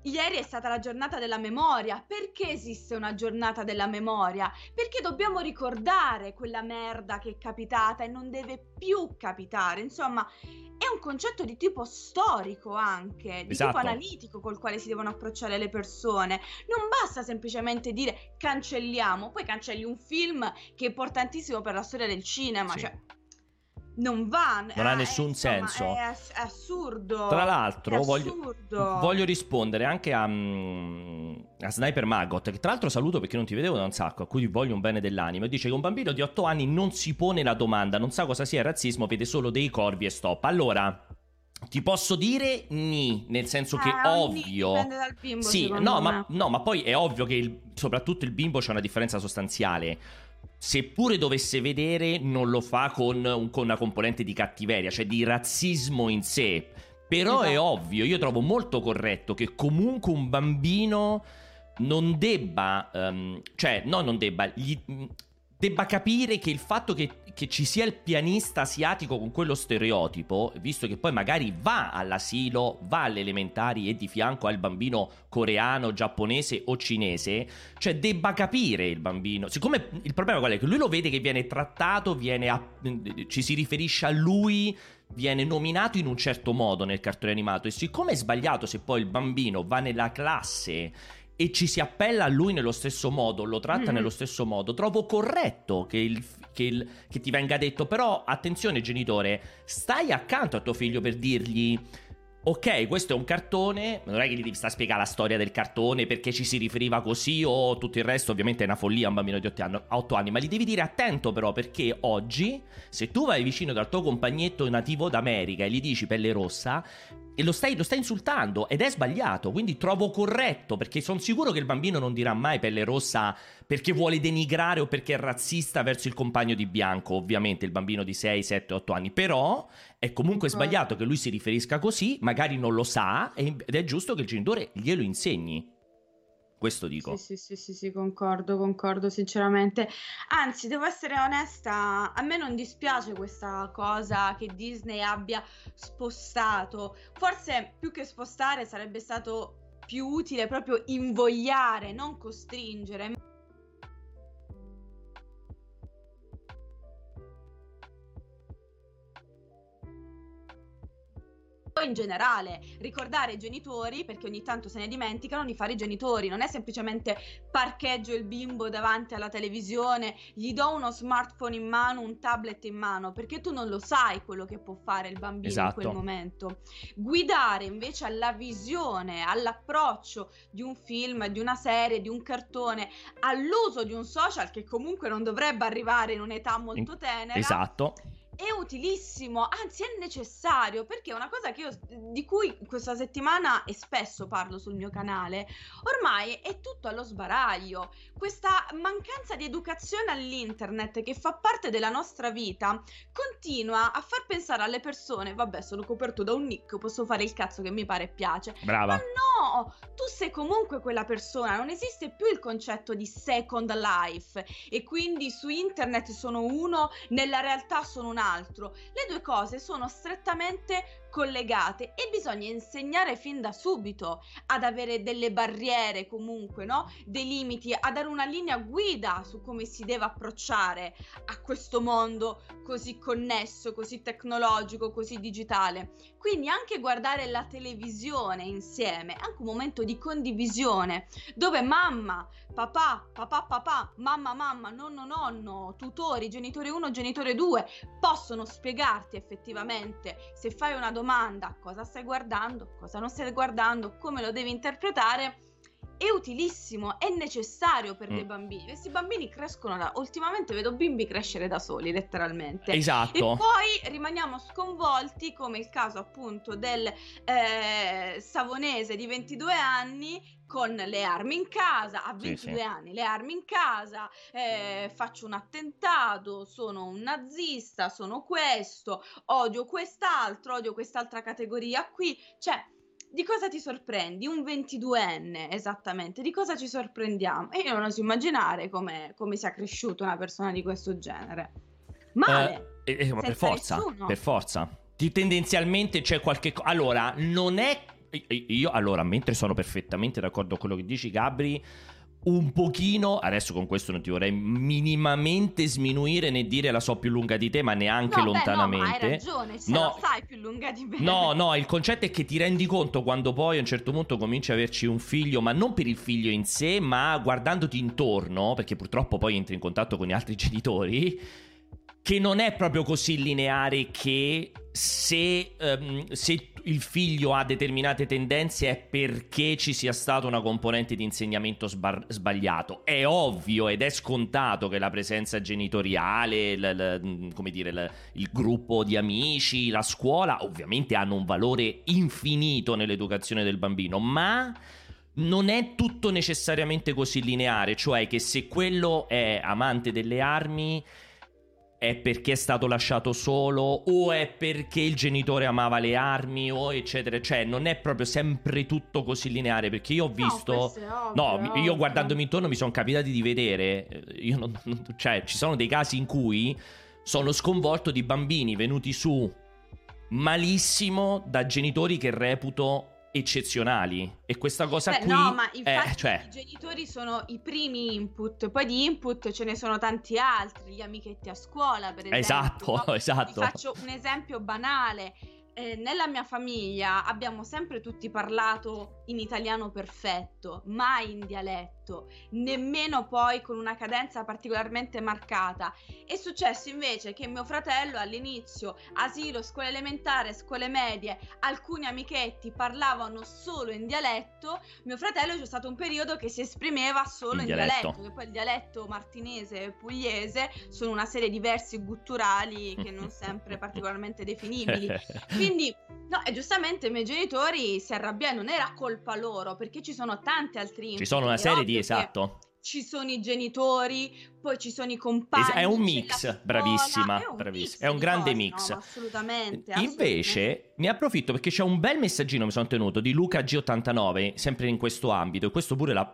Ieri è stata la giornata della memoria. Perché esiste una giornata della memoria? Perché dobbiamo ricordare quella merda che è capitata e non deve più capitare. Insomma, è un concetto di tipo storico anche, di Esatto. tipo analitico col quale si devono approcciare le persone. Non basta semplicemente dire cancelliamo, poi cancelli un film che è importantissimo per la storia del cinema, Sì. cioè non va. Non ha eh, nessun insomma, senso. È, ass- è assurdo. Tra l'altro, voglio, assurdo. voglio rispondere anche a, mm, a Sniper Maggot, che tra l'altro saluto perché non ti vedevo da un sacco, a cui voglio un bene dell'anima. Dice che un bambino di 8 anni non si pone la domanda, non sa cosa sia il razzismo, vede solo dei corvi e stop. Allora, ti posso dire ni, nel senso che Eh, ogni- ovvio. Dipende dal bimbo, Sì, no ma, no, ma poi è ovvio che il- soprattutto il bimbo c'è una differenza sostanziale. Seppure dovesse vedere, non lo fa con, con una componente di cattiveria, cioè di razzismo in sé. Però è Esatto. ovvio, io trovo molto corretto che comunque un bambino non debba, ehm, cioè no, non debba, gli- debba capire che il fatto che, che, ci sia il pianista asiatico con quello stereotipo, visto che poi magari va all'asilo, va alle elementari e di fianco ha il bambino coreano, giapponese o cinese, cioè debba capire il bambino. Siccome il problema qual è? Che lui lo vede che viene trattato, viene a, ci si riferisce a lui viene nominato in un certo modo nel cartone animato e siccome è sbagliato se poi il bambino va nella classe e ci si appella a lui nello stesso modo, lo tratta mm. nello stesso modo, trovo corretto che, il, che, il, che ti venga detto, però attenzione genitore, stai accanto a tuo figlio per dirgli ok, questo è un cartone, ma non è che gli devi stare a spiegare la storia del cartone perché ci si riferiva così o tutto il resto, ovviamente è una follia un bambino di 8 anni, 8 anni, ma gli devi dire attento però perché oggi, se tu vai vicino dal tuo compagnetto nativo d'America e gli dici pelle rossa, e lo stai, lo stai, insultando ed è sbagliato, quindi trovo corretto perché sono sicuro che il bambino non dirà mai pelle rossa perché vuole denigrare o perché è razzista verso il compagno di bianco, ovviamente il bambino di 6, 7, 8 anni, però è comunque sbagliato che lui si riferisca così, magari non lo sa ed è giusto che il genitore glielo insegni. Questo dico. Sì, sì, sì, sì, sì, concordo, concordo sinceramente. Anzi, devo essere onesta, a me non dispiace questa cosa che Disney abbia spostato. Forse più che spostare sarebbe stato più utile proprio invogliare, non costringere. In generale, ricordare i genitori, perché ogni tanto se ne dimenticano, di fare i genitori. Non è semplicemente parcheggio il bimbo davanti alla televisione, gli do uno smartphone in mano, un tablet in mano, perché tu non lo sai quello che può fare il bambino esatto. in quel esatto. momento. Guidare invece alla visione, all'approccio di un film, di una serie, di un cartone, all'uso di un social che comunque non dovrebbe arrivare in un'età molto tenera. Esatto è utilissimo, anzi è necessario, perché è una cosa io, di cui questa settimana e spesso parlo sul mio canale, ormai è tutto allo sbaraglio. Questa mancanza di educazione all'internet che fa parte della nostra vita continua a far pensare alle persone, vabbè sono coperto da un nick, posso fare il cazzo che mi pare e piace. Brava. Ma no, tu sei comunque quella persona, non esiste più il concetto di second life e quindi su internet sono uno, nella realtà sono un altro. Le due cose sono strettamente collegate e bisogna insegnare fin da subito ad avere delle barriere comunque, no? Dei limiti, a dare una linea guida su come si deve approcciare a questo mondo così connesso, così tecnologico, così digitale. Quindi anche guardare la televisione insieme, anche un momento di condivisione dove mamma, papà, papà, papà, mamma, mamma, nonno, nonno, tutori, genitore 1, genitore 2 possono spiegarti effettivamente se fai una domanda cosa stai guardando, cosa non stai guardando, come lo devi interpretare è utilissimo, è necessario per mm. dei bambini. Questi bambini crescono da. Ultimamente vedo bimbi crescere da soli, letteralmente. Esatto. E poi rimaniamo sconvolti, come il caso appunto del eh, savonese di 22 anni con le armi in casa, a 22 sì, sì. anni, le armi in casa, eh, faccio un attentato, sono un nazista, sono questo, odio quest'altro, odio quest'altra categoria qui, cioè di cosa ti sorprendi? Un 22enne, esattamente, di cosa ci sorprendiamo? E io non oso immaginare come, come sia cresciuta una persona di questo genere. Male. Eh, eh, per forza, nessuno. per forza. Tendenzialmente c'è qualche cosa... Allora, non è... Io, allora, mentre sono perfettamente d'accordo con quello che dici, Gabri un pochino, adesso con questo non ti vorrei minimamente sminuire né dire la so più lunga di te, ma neanche no, lontanamente. Beh, no, hai ragione, ce no, sai più lunga di me. No, no, il concetto è che ti rendi conto quando poi a un certo punto cominci a averci un figlio, ma non per il figlio in sé, ma guardandoti intorno, perché purtroppo poi entri in contatto con gli altri genitori che non è proprio così lineare che se, um, se, il figlio ha determinate tendenze è perché ci sia stata una componente di insegnamento sbar- sbagliato. È ovvio ed è scontato che la presenza genitoriale, l- l- dire, l- il gruppo di amici, la scuola, ovviamente hanno un valore infinito nell'educazione del bambino, ma non è tutto necessariamente così lineare, cioè che se quello è amante delle armi è perché è stato lasciato solo o è perché il genitore amava le armi o eccetera, cioè non è proprio sempre tutto così lineare perché io ho visto no, ovvio, io guardandomi intorno mi sono capitati di vedere eh, io non, non, cioè ci sono dei casi in cui sono sconvolto di bambini venuti su malissimo da genitori che reputo eccezionali e questa cosa Beh, qui no, ma infatti eh, cioè... i genitori sono i primi input, poi di input ce ne sono tanti altri, gli amichetti a scuola per esempio. Esatto, no? esatto. Vi faccio un esempio banale. Eh, nella mia famiglia abbiamo sempre tutti parlato in italiano perfetto, mai in dialetto, nemmeno poi con una cadenza particolarmente marcata. È successo invece che mio fratello all'inizio, asilo, scuola elementare, scuole medie, alcuni amichetti parlavano solo in dialetto, mio fratello c'è stato un periodo che si esprimeva solo in, in dialetto. dialetto, che poi il dialetto martinese e pugliese sono una serie di versi gutturali che non sempre particolarmente definibili. Quindi, no, e giustamente i miei genitori si arrabbiano, non era colpa loro, perché ci sono tanti altri Ci sono una serie di esatto. Ci sono i genitori, poi ci sono i compagni. È un mix, bravissima, è un, bravissima. Mix è un grande cose, mix. No, assolutamente, Invece, assolutamente. ne approfitto perché c'è un bel messaggino mi sono tenuto di Luca G89, sempre in questo ambito, e questo pure la,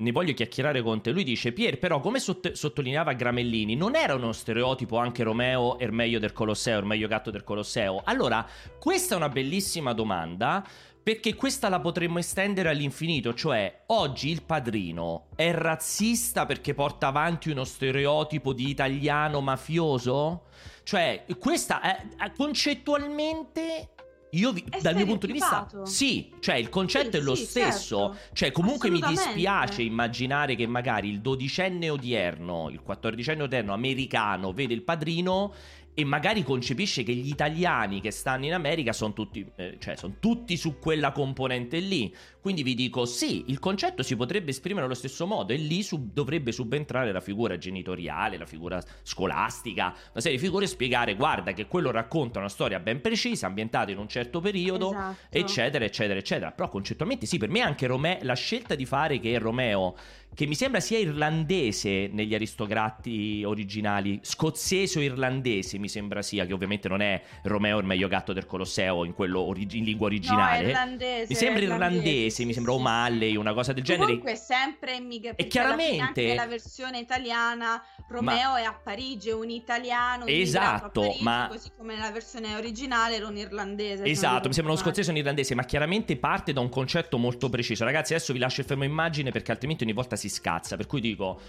ne voglio chiacchierare con te. Lui dice: Pier, però, come sott- sottolineava Gramellini, non era uno stereotipo anche Romeo Ermeio del Colosseo, Ermeio Gatto del Colosseo. Allora, questa è una bellissima domanda. Perché questa la potremmo estendere all'infinito, cioè oggi il padrino è razzista perché porta avanti uno stereotipo di italiano mafioso? Cioè, questa è, concettualmente io vi, dal mio punto di vista sì, cioè il concetto sì, è lo sì, stesso, certo. cioè comunque mi dispiace immaginare che magari il dodicenne odierno, il quattordicenne odierno americano vede il padrino e magari concepisce che gli italiani che stanno in America sono tutti, eh, cioè, sono tutti su quella componente lì. Quindi vi dico sì, il concetto si potrebbe esprimere allo stesso modo e lì sub- dovrebbe subentrare la figura genitoriale, la figura scolastica, una serie di figure e spiegare guarda che quello racconta una storia ben precisa, ambientata in un certo periodo, esatto. eccetera, eccetera, eccetera. Però concettualmente sì, per me anche Romeo, la scelta di fare che Romeo che mi sembra sia irlandese negli aristocrati originali, scozzese o irlandese mi sembra sia, che ovviamente non è Romeo il meglio gatto del Colosseo in, quello origi- in lingua originale. No, irlandese. Mi sembra irlandese, irlandese mi sembra O'Malley, una cosa del genere. Comunque sempre immigra- E chiaramente nella versione italiana Romeo ma... è a Parigi, è un italiano esatto, Parigi, ma... così come nella versione originale era un irlandese. Esatto, mi sembra uno scozzese o un irlandese, ma chiaramente parte da un concetto molto preciso. Ragazzi, adesso vi lascio il fermo immagine perché altrimenti ogni volta si scazza. Per cui dico,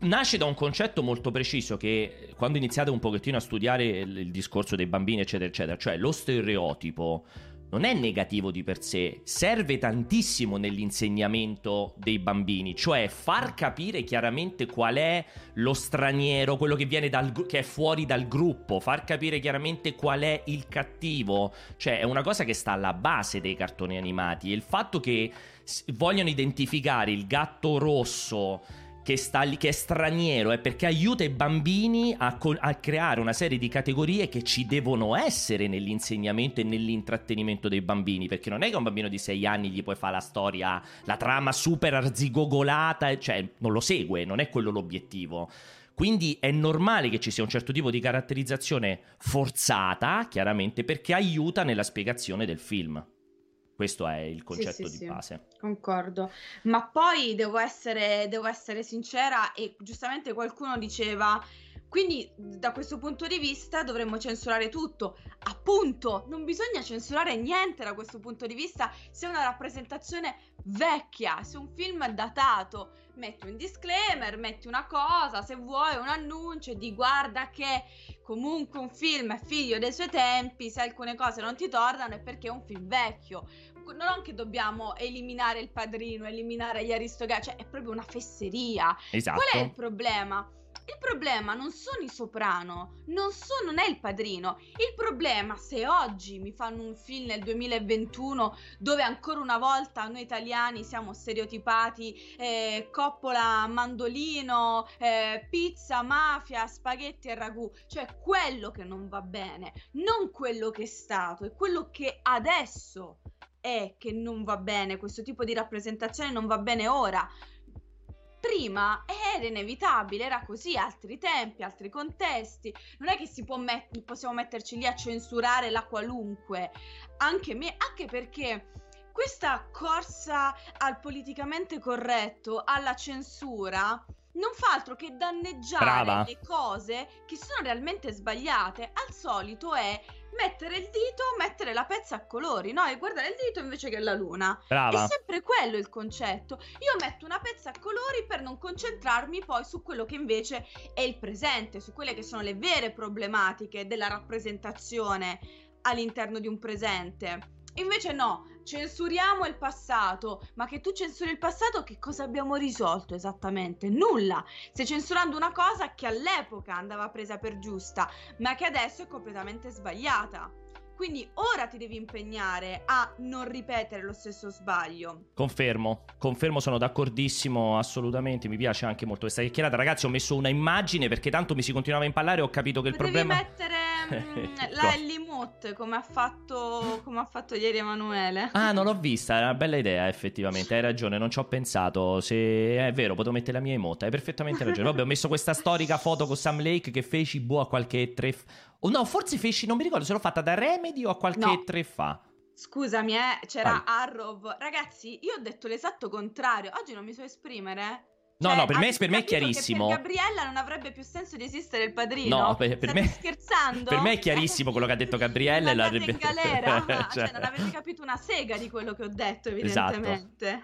nasce da un concetto molto preciso che quando iniziate un pochettino a studiare il, il discorso dei bambini, eccetera, eccetera, cioè lo stereotipo non è negativo di per sé, serve tantissimo nell'insegnamento dei bambini, cioè far capire chiaramente qual è lo straniero, quello che, viene dal, che è fuori dal gruppo, far capire chiaramente qual è il cattivo, cioè è una cosa che sta alla base dei cartoni animati. E il fatto che vogliono identificare il gatto rosso che, sta lì, che è straniero è perché aiuta i bambini a, a, creare una serie di categorie che ci devono essere nell'insegnamento e nell'intrattenimento dei bambini. Perché non è che un bambino di 6 anni gli puoi fare la storia, la trama super arzigogolata, cioè non lo segue, non è quello l'obiettivo. Quindi è normale che ci sia un certo tipo di caratterizzazione forzata, chiaramente, perché aiuta nella spiegazione del film. Questo è il concetto sì, sì, di base. Concordo. Ma poi devo essere, devo essere sincera e giustamente qualcuno diceva quindi da questo punto di vista dovremmo censurare tutto. Appunto, non bisogna censurare niente da questo punto di vista se è una rappresentazione vecchia, se un film è datato. Metti un disclaimer, metti una cosa, se vuoi un annuncio di guarda che comunque un film è figlio dei suoi tempi, se alcune cose non ti tornano è perché è un film vecchio. Non che dobbiamo eliminare il padrino, eliminare gli aristocrati, cioè è proprio una fesseria. Esatto. Qual è il problema? Il problema non sono i soprano, non, so, non è il padrino. Il problema, se oggi mi fanno un film nel 2021 dove ancora una volta noi italiani siamo stereotipati, eh, coppola, mandolino, eh, pizza, mafia, spaghetti e ragù, cioè quello che non va bene, non quello che è stato, è quello che adesso è che non va bene, questo tipo di rappresentazione non va bene ora prima era inevitabile, era così, altri tempi, altri contesti. Non è che si può met- possiamo metterci lì a censurare la qualunque, anche, me- anche perché questa corsa al politicamente corretto, alla censura, non fa altro che danneggiare Brava. le cose che sono realmente sbagliate. Al solito è mettere il dito, mettere la pezza a colori, no? E guardare il dito invece che la luna. Brava. È sempre quello il concetto. Io metto una pezza a colori per non concentrarmi poi su quello che invece è il presente, su quelle che sono le vere problematiche della rappresentazione all'interno di un presente. Invece no, censuriamo il passato, ma che tu censuri il passato che cosa abbiamo risolto esattamente? Nulla. Stai censurando una cosa che all'epoca andava presa per giusta, ma che adesso è completamente sbagliata. Quindi ora ti devi impegnare a non ripetere lo stesso sbaglio. Confermo, confermo, sono d'accordissimo, assolutamente, mi piace anche molto questa chiacchierata. Ragazzi, ho messo una immagine perché tanto mi si continuava a impallare e ho capito che il Potevi problema... mettere mm, la Ellimut come ha fatto come ha fatto ieri Emanuele. Ah, non l'ho vista, è una bella idea, effettivamente, hai ragione, non ci ho pensato. Se è vero, potevo mettere la mia emote, hai perfettamente ragione. Vabbè, ho messo questa storica foto con Sam Lake che feci boh a qualche tre... f- O no, forse feci, non mi ricordo se l'ho fatta da Remedy o a qualche No. tre fa. Scusami, eh, c'era Vai. Arrow. Ragazzi, io ho detto l'esatto contrario. Oggi non mi so esprimere. No, Cioè, no, per me- per me è che chiarissimo. Per Gabriella non avrebbe più senso di esistere il padrino. No, per- per me- scherzando? per me è chiarissimo quello che ha detto Gabriella e l'avrebbe- in galera. Ma, Cioè. cioè, non avete capito una sega di quello che ho detto, Esatto. evidentemente.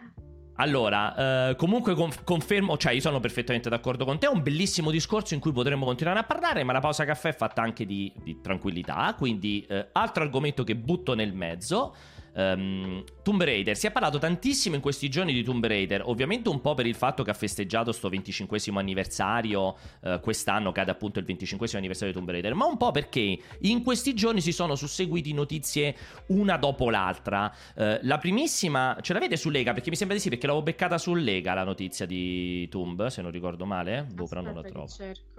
Allora, eh, comunque conf- confermo, cioè io sono perfettamente d'accordo con te, è un bellissimo discorso in cui potremmo continuare a parlare, ma la pausa caffè è fatta anche di, di tranquillità, quindi eh, altro argomento che butto nel mezzo. Ehm, Tomb Raider, si è parlato tantissimo in questi giorni di Tomb Raider, ovviamente un po' per il fatto che ha festeggiato sto 25 anniversario, eh, quest'anno cade appunto il 25 anniversario di Tomb Raider, ma un po' perché in questi giorni si sono susseguiti notizie una dopo l'altra. Eh, la primissima, ce l'avete su Lega? Perché mi sembra di sì, perché l'avevo beccata su Lega la notizia di Tomb, se non ricordo male. Boh, però non la trovo.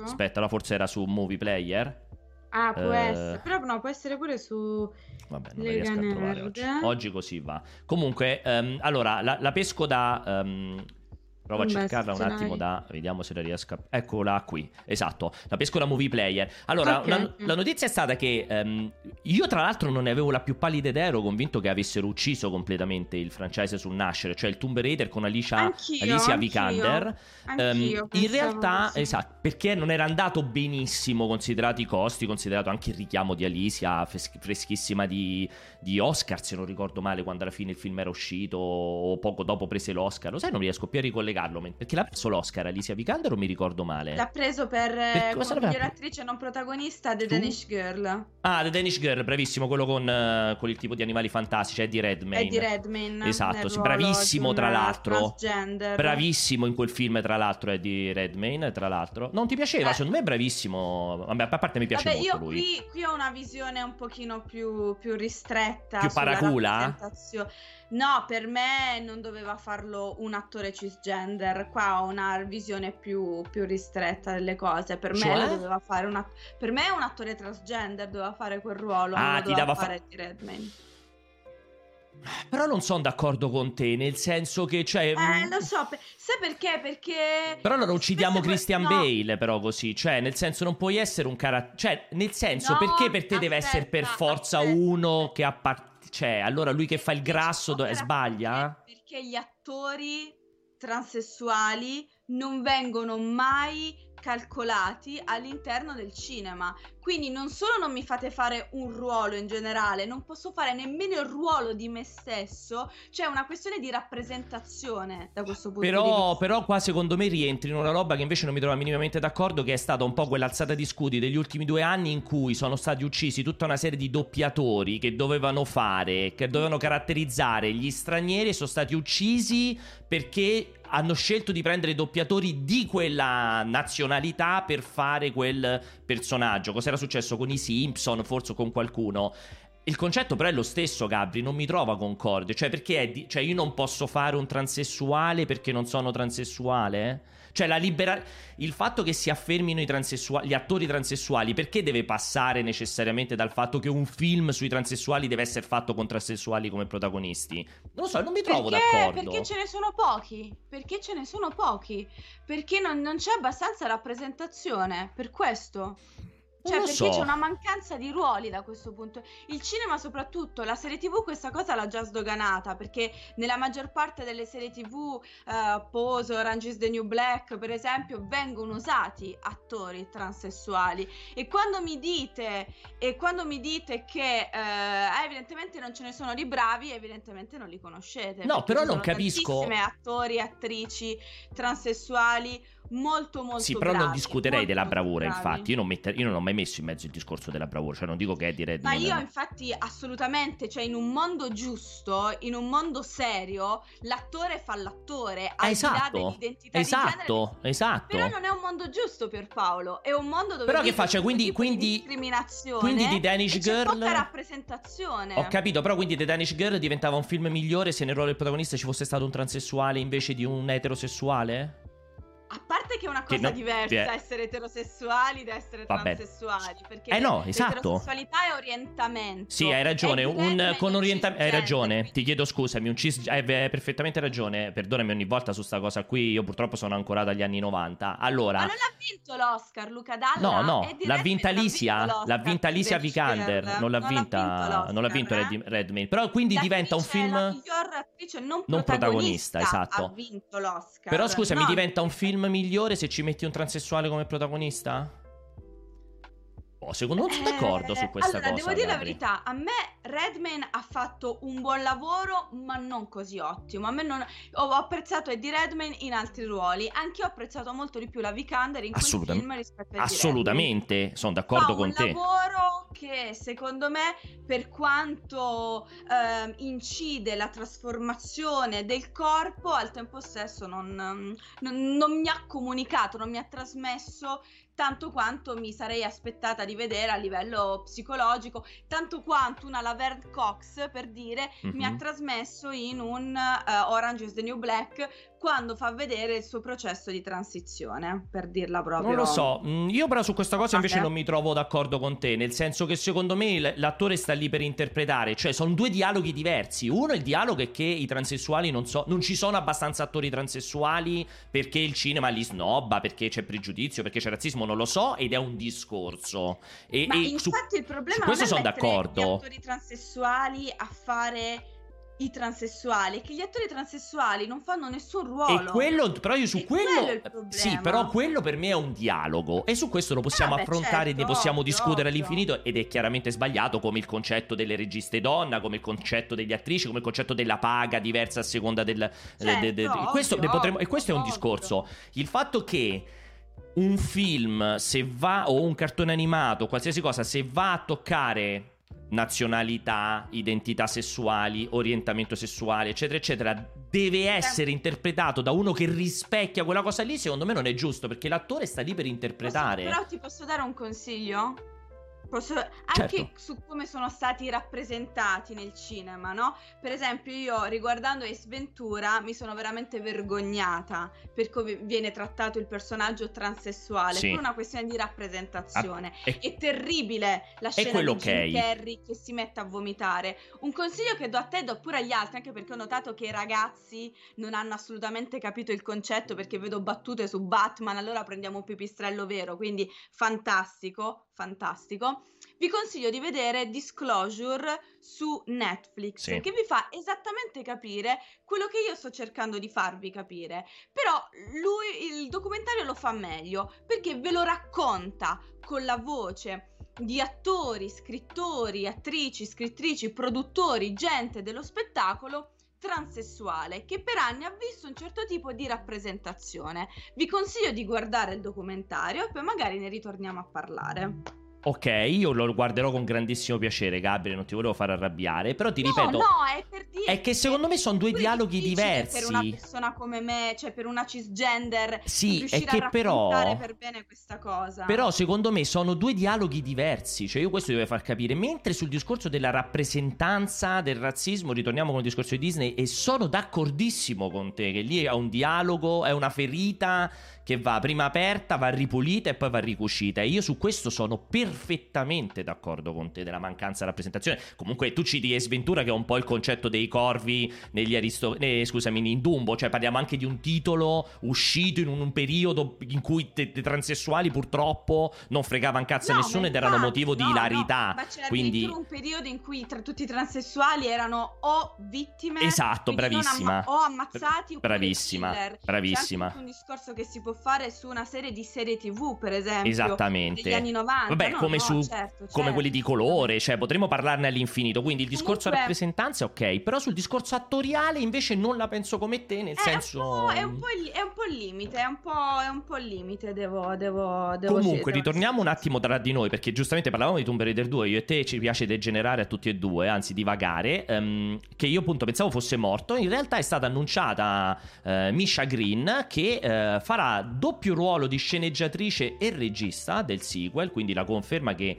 Aspetta, la forse era su Movie Player. Ah, può Eh, essere. Però no, può essere pure su... Vabbè, non Lega riesco a trovare oggi. Oggi così va. Comunque, ehm, allora, la, la pesco da... ehm, Provo a cercarla un attimo da... Vediamo se la riesco a... Eccola qui, esatto. La pesco da Movie Player. Allora, Ok. la, la notizia è stata che... ehm, io tra l'altro non ne avevo la più pallida idea, ero convinto che avessero ucciso completamente il franchise sul nascere, cioè il Tomb Raider con Alicia, Anch'io, Alicia anch'io. Vikander. Anch'io Ehm, in realtà, esatto, perché non era andato benissimo considerati i costi, considerato anche il richiamo di Alicia, fres- freschissima di, di Oscar, se non ricordo male, quando alla fine il film era uscito o poco dopo prese l'Oscar. Lo sai, non riesco più a ricollegarlo, men- perché l'ha preso l'Oscar Alicia Vikander o mi ricordo male? L'ha preso per, Per eh, cosa come miglior attrice non protagonista The Tu? Danish Girl. Ah, The Danish Girl, bravissimo, quello con, eh, con il tipo di animali fantastici, Eddie Redmayne. Eddie Redmayne. Esatto, sì, bravissimo, tra l'altro. Transgender. Bravissimo in quel film, tra l'altro, Eddie Redmayne, tra l'altro. Non ti piaceva? Eh. Secondo me è bravissimo. Vabbè, a parte mi piace Vabbè, molto io lui. qui, qui ho una visione un pochino più, più ristretta. Più paracula? No, per me non doveva farlo un attore cisgender. Qua ho una visione più, più ristretta delle cose. Per me Cioè? doveva fare una... Per me un attore transgender doveva fare quel ruolo. Ah, non ti dava fa- fare Eddie Redmayne. Però non sono d'accordo con te, nel senso che, cioè... Eh, mh, lo so, per- sai perché? Perché... Però allora uccidiamo spesso Christian no, Bale, però così. Cioè, nel senso, non puoi essere un carattere... Cioè, nel senso, No, perché per te deve essere per aspetta, forza aspetta. uno che appartiene... Cioè, allora lui che fa il grasso do- sbaglia? Perché gli attori transessuali non vengono mai calcolati all'interno del cinema. Quindi non solo non mi fate fare un ruolo in generale, non posso fare nemmeno il ruolo di me stesso, c'è una questione di rappresentazione da questo punto di Però, vista. però qua secondo me rientri in una roba che invece non mi trova minimamente d'accordo, che è stata un po' quell'alzata di scudi degli ultimi due anni in cui sono stati uccisi tutta una serie di doppiatori che dovevano fare, che dovevano caratterizzare gli stranieri e sono stati uccisi perché hanno scelto di prendere doppiatori di quella nazionalità per fare quel personaggio. Cos'era successo con i Simpson, forse con qualcuno. Il concetto però è lo stesso, Gabri, non mi trova concorde. Cioè, perché di- cioè, io non posso fare un transessuale perché non sono transessuale? Cioè, la libera- il fatto che si affermino gli attori transessuali, perché deve passare necessariamente dal fatto che un film sui transessuali deve essere fatto con transessuali come protagonisti? Non lo so, non mi trovo Perché, d'accordo. perché ce ne sono pochi. Perché ce ne sono pochi. Perché non, non c'è abbastanza rappresentazione. Per questo. Cioè, perché so. c'è una mancanza di ruoli da questo punto. Il cinema, soprattutto, la serie TV, questa cosa l'ha già sdoganata. Perché nella maggior parte delle serie TV, eh, Pose, Orange is the New Black, per esempio, vengono usati attori transessuali. E quando mi dite, e quando mi dite che eh, evidentemente non ce ne sono di bravi, evidentemente non li conoscete. No, però ci non sono capisco- tantissime attori e attrici transessuali molto molto Sì, però non bravi, discuterei della bravura, infatti. Io non, metter- io non ho mai messo in mezzo il discorso della bravura, cioè non dico che Eddie Ma Redmayne... io infatti assolutamente, cioè in un mondo giusto, in un mondo serio, l'attore fa l'attore, al di là Esatto, dell'identità di genere. esatto, esatto. Però non è un mondo giusto Pierpaolo, è un mondo dove Però che faccia? Quindi- di quindi- discriminazione quindi di Danish c'è Girl- poca rappresentazione. Ho capito, però quindi The Danish Girl diventava un film migliore se nel ruolo del protagonista ci fosse stato un transessuale invece di un eterosessuale? A parte che è una Che cosa no- diversa eh. essere eterosessuali da essere Vabbè. transessuali, perché Eh no, esatto. l'eterosessualità è orientamento. Sì, hai ragione, un, con orientamento... Hai ragione, quindi- ti chiedo scusami, un cis... Hai hai perfettamente ragione, perdonami ogni volta su sta cosa qui, io purtroppo sono ancorato agli anni 90. Allora... Ma non ha vinto l'Oscar Luca Dalla? No, no, l'ha vinta vinto l'ha vinta Danish Vikander, non l'ha vinta, non l'ha vinto l'Oscar, Red- eh. Redmayne. Però quindi diventa un film... La miglior attrice non, non protagonista, protagonista, esatto. Ha vinto l'Oscar. Però scusami, diventa un film migliore se ci metti un transessuale come protagonista? Oh, secondo me non sono Eh, d'accordo su questa allora, cosa. devo dire la Gabri. verità, a me Redman ha fatto un buon lavoro, ma non così ottimo. A me non... Ho apprezzato Eddie Redman in altri ruoli, anche io ho apprezzato molto di più la Vikander in quel film rispetto a Assolutamente, sono d'accordo con un te. lavoro che secondo me per quanto ehm, incide la trasformazione del corpo al tempo stesso non, non- non mi ha comunicato, non mi ha trasmesso tanto quanto mi sarei aspettata di vedere a livello psicologico, tanto quanto una Laverne Cox per dire mi ha Mhm. trasmesso in un eh, Orange is the New Black quando fa vedere il suo processo di transizione, per dirla proprio. Non lo so, mm, io però su questa cosa invece non mi trovo d'accordo con te, nel senso che secondo me l'attore sta lì per interpretare, cioè sono due dialoghi diversi. Uno, il dialogo è che i transessuali non so, non ci sono abbastanza attori transessuali perché il cinema li snobba, perché c'è pregiudizio, perché c'è razzismo, non lo so, ed è un discorso. E, Ma e infatti su- il problema su questo non è sono d'accordo. gli attori transessuali a fare i transessuali, che gli attori transessuali non fanno nessun ruolo. E quello, però io su E quello, quello è il problema. sì, però quello per me è un dialogo e su questo lo possiamo Eh, vabbè, affrontare, certo, ne possiamo ovvio, discutere ovvio. all'infinito ed è chiaramente sbagliato come il concetto delle registe donna, come il concetto degli attrici, come il concetto della paga diversa a seconda del... de- de- de- Certo, questo ovvio, ne potremmo- e questo è un discorso. Il fatto che un film, se va, o un cartone animato, qualsiasi cosa, se va a toccare nazionalità, identità sessuali, orientamento sessuale, eccetera, eccetera, deve essere interpretato da uno che rispecchia quella cosa lì, secondo me non è giusto, perché l'attore sta lì per interpretare. Posso- però ti posso dare un consiglio? Posso- anche Certo. su come sono stati rappresentati nel cinema, no? Per esempio, io riguardando Ace Ventura mi sono veramente vergognata per come viene trattato il personaggio transessuale Sì. per una questione di rappresentazione. Ah, e- È terribile la scena di Jim. Carrey che si mette a vomitare. Un consiglio che do a te e do pure agli altri, anche perché ho notato che i ragazzi non hanno assolutamente capito il concetto perché vedo battute su Batman, allora prendiamo un pipistrello vero, quindi fantastico, fantastico. Vi consiglio di vedere Disclosure su Netflix, Sì. che vi fa esattamente capire quello che io sto cercando di farvi capire. Però lui il documentario lo fa meglio perché ve lo racconta con la voce di attori, scrittori, attrici, scrittrici, produttori, gente dello spettacolo transessuale che per anni ha visto un certo tipo di rappresentazione. Vi consiglio di guardare il documentario e poi magari ne ritorniamo a parlare. Ok, io lo guarderò con grandissimo piacere, Gabriele, non ti volevo far arrabbiare, però ti No, ripeto, no, è per dire è che secondo me sono due dialoghi diversi. Per una persona come me, cioè per una cisgender, Sì, è che però... per bene questa cosa. Però secondo me sono due dialoghi diversi, cioè io questo devo far capire, mentre sul discorso della rappresentanza del razzismo ritorniamo con il discorso di Disney e sono d'accordissimo con te che lì è un dialogo, è una ferita che va prima aperta, va ripulita e poi va ricucita e io su questo sono perfettamente d'accordo con te della mancanza di rappresentazione. Comunque tu citi Ace Ventura che è un po' il concetto dei corvi negli aristo... eh, scusami, in Dumbo, cioè parliamo anche di un titolo uscito in un, un periodo in cui i transessuali purtroppo non fregavano cazzo a No, nessuno ma ed erano infatti, motivo di no, no, ilarità. ma c'era Quindi addirittura un periodo in cui tra tutti i transessuali erano o vittime Esatto, bravissima. amma- o ammazzati oppure Bravissima, bravissima. C'è un discorso che si può fare su una serie di serie TV, per esempio, Esattamente. degli anni 90. Vabbè, No, come no, su certo, come certo. quelli di colore, cioè potremmo parlarne all'infinito. Quindi il discorso Comunque- rappresentanza, ok, però sul discorso attoriale invece non la penso come te, nel Eh, senso È un, po', è, un po', il- è un po' il limite, è un po', è un po' il limite, devo, devo, devo Comunque, ritorniamo un attimo tra di noi, perché giustamente parlavamo di Tomb Raider 2, io e te ci piace degenerare a tutti e due, anzi divagare, ehm, che io appunto pensavo fosse morto, in realtà è stata annunciata eh, Misha Green che eh, farà doppio ruolo di sceneggiatrice e regista del sequel, quindi la conferma che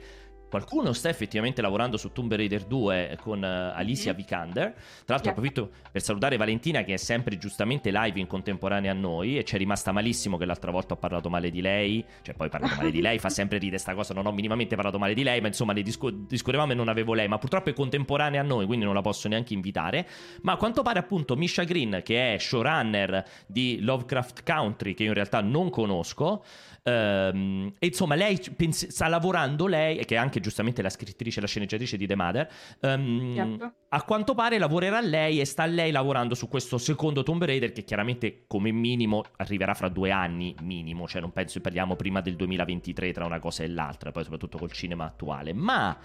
qualcuno sta effettivamente lavorando su Tomb Raider 2 con eh, Alicia Mhm. Vikander. Tra l'altro approfitto per salutare Valentina che è sempre giustamente live in contemporanea a noi e ci è rimasta malissimo che l'altra volta ho parlato male di lei, cioè poi parlato male di lei, fa sempre ridere sta cosa, non ho minimamente parlato male di lei, ma insomma ne discu- discorrevamo e non avevo lei, ma purtroppo è contemporanea a noi, quindi non la posso neanche invitare. Ma a quanto pare appunto Misha Green, che è showrunner di Lovecraft Country, che io in realtà non conosco, ehm, e insomma lei pens- sta lavorando lei, che è anche giustamente la scrittrice e la sceneggiatrice di The Mother, Yep. a quanto pare lavorerà lei e sta lei lavorando su questo secondo Tomb Raider che chiaramente come minimo arriverà fra due anni, minimo, cioè non penso che parliamo prima del 2023 tra una cosa e l'altra, poi soprattutto col cinema attuale, ma...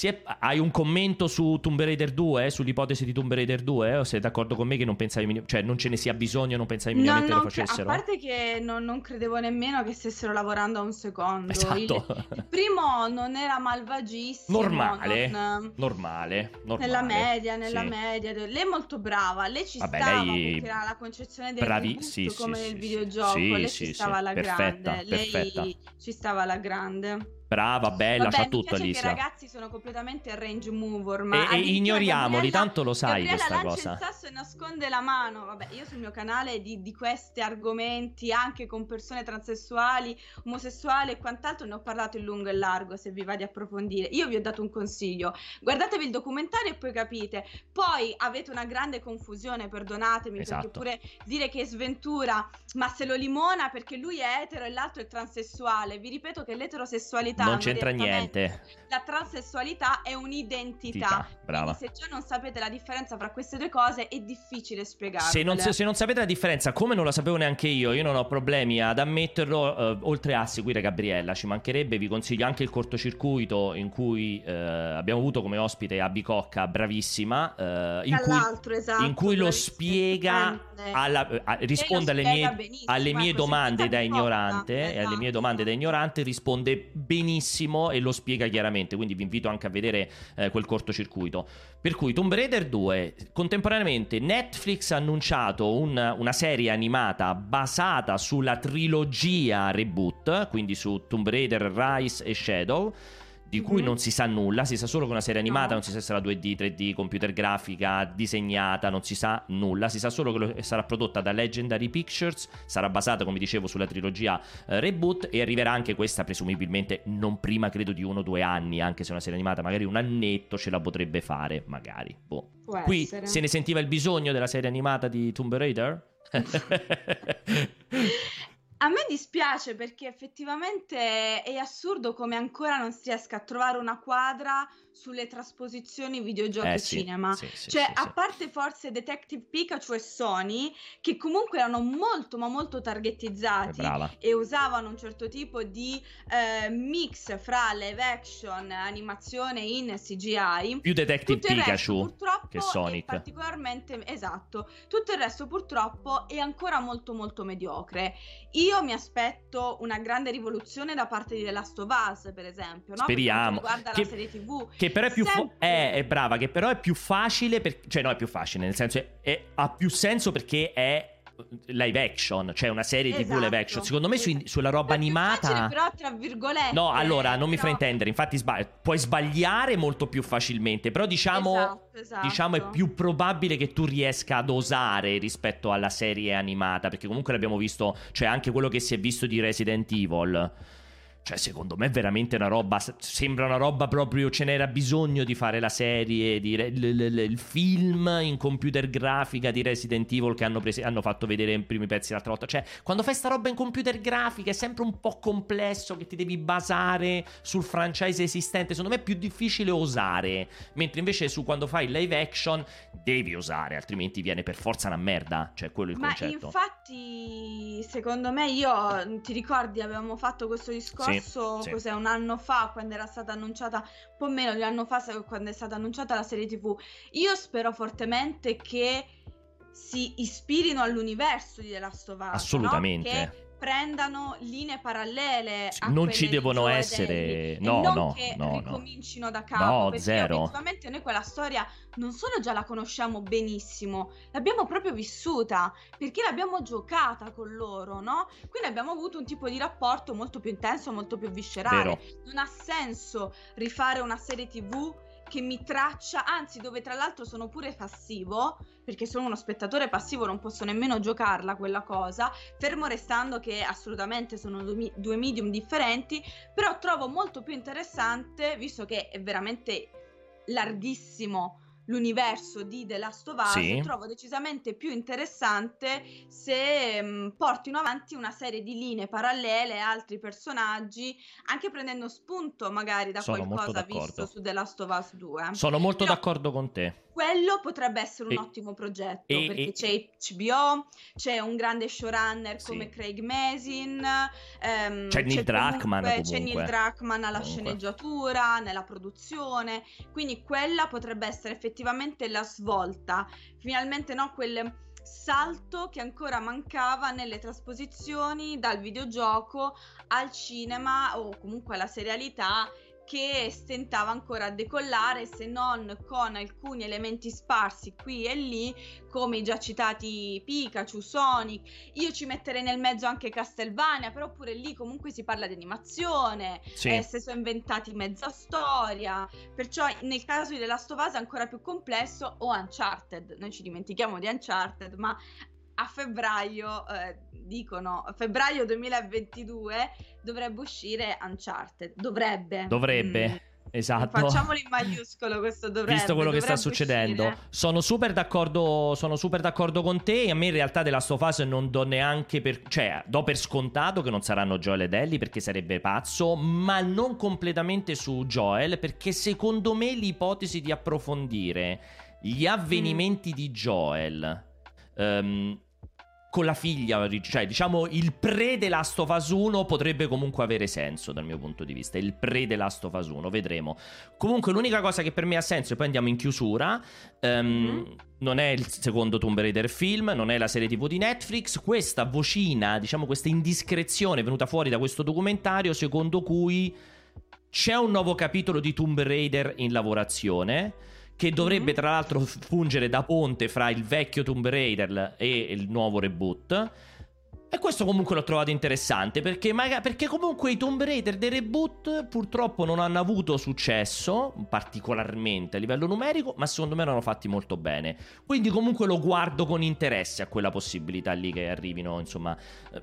è- hai un commento su Tomb Raider 2? Sull'ipotesi di Tomb Raider 2? O sei d'accordo con me che non pensavi cioè non ce ne sia bisogno, non pensavi No, minimamente non lo cre- a facessero? parte che non, non credevo nemmeno che stessero lavorando a un secondo. Esatto. Il, il primo non era malvagissimo. Normale, non- normale, normale. Nella media, nella Sì. media. Lei è molto brava, lei ci Vabbè, stava lei- perché era la concezione del Bravi- sì, come sì, nel videogioco. Sì, lei sì, ci sì. stava alla Perfetta, grande. perfetta. Lei ci stava alla grande. Brava, bella, Vabbè, mi tutto Alicia. che i ragazzi sono completamente range mover, E- ma e, addirittura ignoriamoli, Gabriella- tanto lo sai Gabriella questa lancia cosa. il sasso e nasconde la mano. Vabbè, io sul mio canale di, di questi argomenti, anche con persone transessuali, omosessuali e quant'altro, ne ho parlato in lungo e largo. Se vi va di approfondire, io vi ho dato un consiglio: guardatevi il documentario e poi capite. Poi avete una grande confusione, perdonatemi, Esatto. perché pure dire che è sventura, ma se lo limona perché lui è etero e l'altro è transessuale. Vi ripeto che l'eterosessualità Non c'entra niente. La transessualità è un'identità. Brava. Quindi se già non sapete la differenza fra queste due cose è difficile spiegarlo. Se non, se non sapete la differenza, come non la sapevo neanche io, io non ho problemi ad ammetterlo. eh, oltre a seguire Gabriella, ci mancherebbe. Vi consiglio anche il cortocircuito in cui eh, abbiamo avuto come ospite Abby Cocca, bravissima. eh, in, cui, esatto, in cui lo spiega, alla- eh, a- risponde alle mie, alle mie ecco, domande da ignorante. E alle mie esatto. domande da ignorante risponde benissimo e lo spiega chiaramente. Quindi vi invito anche a vedere eh, quel cortocircuito. Per cui Tomb Raider 2, contemporaneamente Netflix ha annunciato un- una serie animata basata sulla trilogia reboot, quindi su Tomb Raider, Rise e Shadow. Di cui Mhm. non si sa nulla, si sa solo che è una serie animata, No. non si sa se sarà 2D, 3D, computer grafica, disegnata, non si sa nulla, si sa solo che lo- sarà prodotta da Legendary Pictures, sarà basata come dicevo sulla trilogia eh, reboot e arriverà anche questa presumibilmente non prima credo di uno o due anni, anche se è una serie animata magari un annetto ce la potrebbe fare, magari. Boh. Qui essere. se ne sentiva il bisogno della serie animata di Tomb Raider? A me dispiace perché effettivamente è assurdo come ancora non si riesca a trovare una quadra sulle trasposizioni videogiochi Eh cinema. sì, sì, cioè, sì, a parte forse Detective Pikachu e Sony, che comunque erano molto ma molto Eh, targetizzati e usavano un certo tipo di eh, mix fra live action, animazione in CGI. Più Detective Tutto resto, Pikachu purtroppo, che Sonic. particolarmente esatto. Tutto il resto, purtroppo, è ancora molto, molto mediocre. Io Io mi aspetto una grande rivoluzione da parte di The Last of Us, per esempio, no? Speriamo. Guarda che, la serie TV. Che però è più fa- è, è brava, che però è più facile, per... cioè no, è più facile, nel senso è, è, ha più senso perché è live action, cioè una serie Esatto. TV live action. Secondo me su- sulla roba animata facile, però tra virgolette. No, allora non mi però- fraintendere, infatti sbagli- puoi sbagliare molto più facilmente, però diciamo Esatto, esatto. diciamo è più probabile che tu riesca ad osare rispetto alla serie animata, perché comunque l'abbiamo visto, cioè anche quello che si è visto di Resident Evil. Cioè, secondo me è veramente una roba. Sembra una roba proprio. Ce n'era bisogno di fare la serie, di l- l- l- il film in computer grafica di Resident Evil che hanno, presi- hanno fatto vedere i primi pezzi l'altra volta. Cioè, quando fai sta roba in computer grafica è sempre un po' complesso che ti devi basare sul franchise esistente. Secondo me è più difficile osare. Mentre invece su quando fai live action devi osare, altrimenti viene per forza una merda. Cioè, quello è il Ma concetto. infatti, secondo me, io ti ricordi, avevamo fatto questo discorso sì. Cos'è, un anno fa, quando era stata annunciata, un po' meno di un anno fa, quando è stata annunciata la serie TV. Io spero fortemente che si ispirino all'universo di The Last of Us, no? Assolutamente. Che prendano linee parallele non ci devono essere- no, e non no, che no, no. ricomincino da capo, No, zero. obiettivamente noi quella storia non solo già la conosciamo benissimo, l'abbiamo proprio vissuta, perché l'abbiamo giocata con loro, no? Quindi abbiamo avuto un tipo di rapporto molto più intenso, molto più viscerale. Vero. Non ha senso rifare una serie TV che mi traccia, anzi dove tra l'altro sono pure passivo, perché sono uno spettatore passivo, non posso nemmeno giocarla quella cosa, fermo restando che assolutamente sono due, medium differenti, però trovo molto più interessante, visto che è veramente larghissimo l'universo di The Last of Us, Sì. trovo decisamente più interessante se mh, portino avanti una serie di linee parallele, altri personaggi, anche prendendo spunto magari da Sono qualcosa visto su The Last of Us 2. Sono molto Però- d'accordo con te. Quello potrebbe essere un E- ottimo progetto e- perché e- c'è HBO, c'è un grande showrunner Sì. come Craig Mazin, ehm, C'è Neil Druckmann, c'è comunque. Neil Druckmann alla Comunque. sceneggiatura, nella produzione, quindi quella potrebbe essere effettivamente la svolta, finalmente no, quel salto che ancora mancava nelle trasposizioni dal videogioco al cinema o comunque alla serialità che stentava ancora a decollare se non con alcuni elementi sparsi qui e lì come i già citati Pikachu, Sonic. Io ci metterei nel mezzo anche Castlevania però pure lì comunque si parla di animazione. Sì. eh, se sono inventati mezza storia. Perciò nel caso di The Last of Us è ancora più complesso o Uncharted. Noi ci dimentichiamo di Uncharted ma a febbraio eh, dicono febbraio 2022 dovrebbe uscire Uncharted dovrebbe Dovrebbe. Mm. Esatto. Facciamolo in maiuscolo questo dovrebbe. Visto quello che sta dovrebbe succedendo, uscire. sono super d'accordo. Sono super d'accordo con te. A me in realtà della sto fase non do neanche per. cioè, do per scontato che non saranno Joel ed Ellie perché sarebbe pazzo. Ma non completamente su Joel. Perché secondo me l'ipotesi di approfondire gli avvenimenti di Joel. Ehm, con la figlia, cioè diciamo il pre The Last of Us 1 potrebbe comunque avere senso dal mio punto di vista. Il pre The Last of Us 1, vedremo. Comunque l'unica cosa che per me ha senso, e poi andiamo in chiusura, ehm, Mhm. non è il secondo Tomb Raider film, non è la serie TV di Netflix, questa vocina, diciamo questa indiscrezione venuta fuori da questo documentario secondo cui c'è un nuovo capitolo di Tomb Raider in lavorazione che dovrebbe Mhm. tra l'altro fungere da ponte fra il vecchio Tomb Raider e il nuovo reboot. E questo comunque l'ho trovato interessante perché, maga- perché comunque i Tomb Raider dei reboot purtroppo non hanno avuto successo, particolarmente a livello numerico, ma secondo me erano fatti molto bene. Quindi comunque lo guardo con interesse a quella possibilità lì che arrivino, insomma,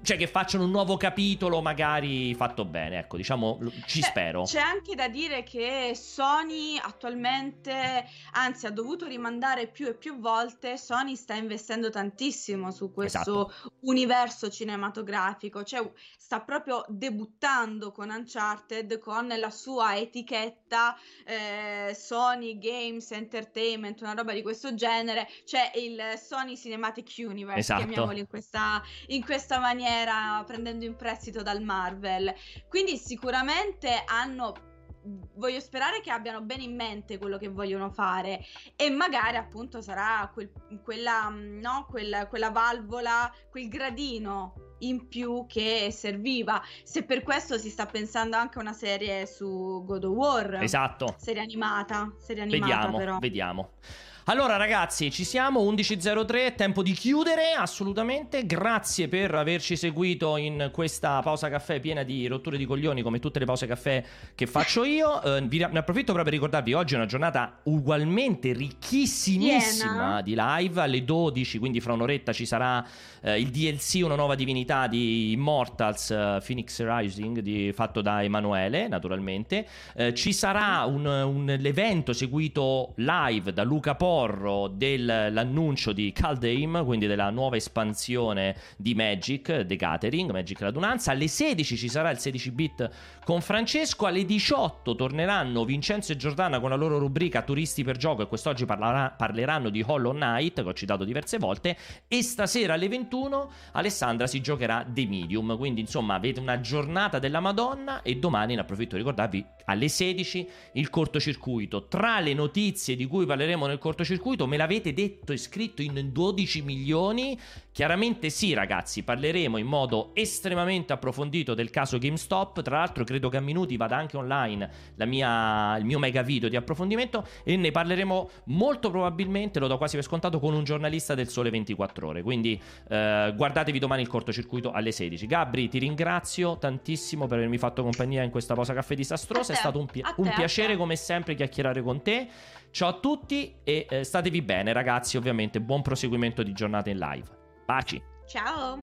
cioè che facciano un nuovo capitolo magari fatto bene, ecco, diciamo, ci Beh, spero. C'è anche da dire che Sony attualmente, anzi ha dovuto rimandare più e più volte, Sony sta investendo tantissimo su questo Esatto. universo cinematografico, cioè sta proprio debuttando con Uncharted con la sua etichetta eh, Sony Games Entertainment, una roba di questo genere, cioè il Sony Cinematic Universe, Esatto. chiamiamolo in questa, in questa maniera, prendendo in prestito dal Marvel. Quindi sicuramente hanno voglio sperare che abbiano bene in mente quello che vogliono fare e magari appunto sarà quel- quella, mm, no, quel- quella valvola, quel gradino in più che serviva. Se per questo si sta pensando anche a una serie su God of War. Esatto. Serie animata, serie animata Vediamo, però. vediamo. Allora ragazzi, ci siamo, 11.03, tempo di chiudere assolutamente. Grazie per averci seguito in questa pausa caffè piena di rotture di coglioni come tutte le pause caffè che faccio io. Eh, vi, ne approfitto proprio per ricordarvi, oggi è una giornata ugualmente ricchissimissima Piena. di live. Alle 12, quindi fra un'oretta ci sarà eh, il DLC, una nuova divinità di Immortals, eh, Phoenix Rising, di- fatto da Emanuele naturalmente. Eh, ci sarà un, un- l'evento seguito live da Luca Porro dell'annuncio di Kaldheim, quindi della nuova espansione di Magic, The Gathering, Magic Radunanza. Alle 16 ci sarà il 16 bit con Francesco, alle 18 torneranno Vincenzo e Giordana con la loro rubrica Turisti per gioco e quest'oggi parlerà- parleranno di Hollow Knight, che ho citato diverse volte, e stasera alle 21 Alessandra si giocherà The Medium, quindi insomma avete una giornata della Madonna e domani, ne approfitto di ricordarvi, alle 16 il cortocircuito. Tra le notizie di cui parleremo nel cortocircuito, me l'avete detto e scritto in 12 milioni. Chiaramente sì, ragazzi, parleremo in modo estremamente approfondito del caso GameStop. Tra l'altro, credo che a minuti vada anche online la mia- il mio mega video di approfondimento e ne parleremo molto probabilmente, lo do quasi per scontato, con un giornalista del Sole 24 Ore. Quindi eh, guardatevi domani il cortocircuito alle 16. Gabri, ti ringrazio tantissimo per avermi fatto compagnia in questa pausa caffè disastrosa. È stato un, pi- un piacere come sempre chiacchierare con te. Ciao a tutti e eh, statevi bene, ragazzi. Ovviamente, buon proseguimento di giornata in live. Baci. Ciao.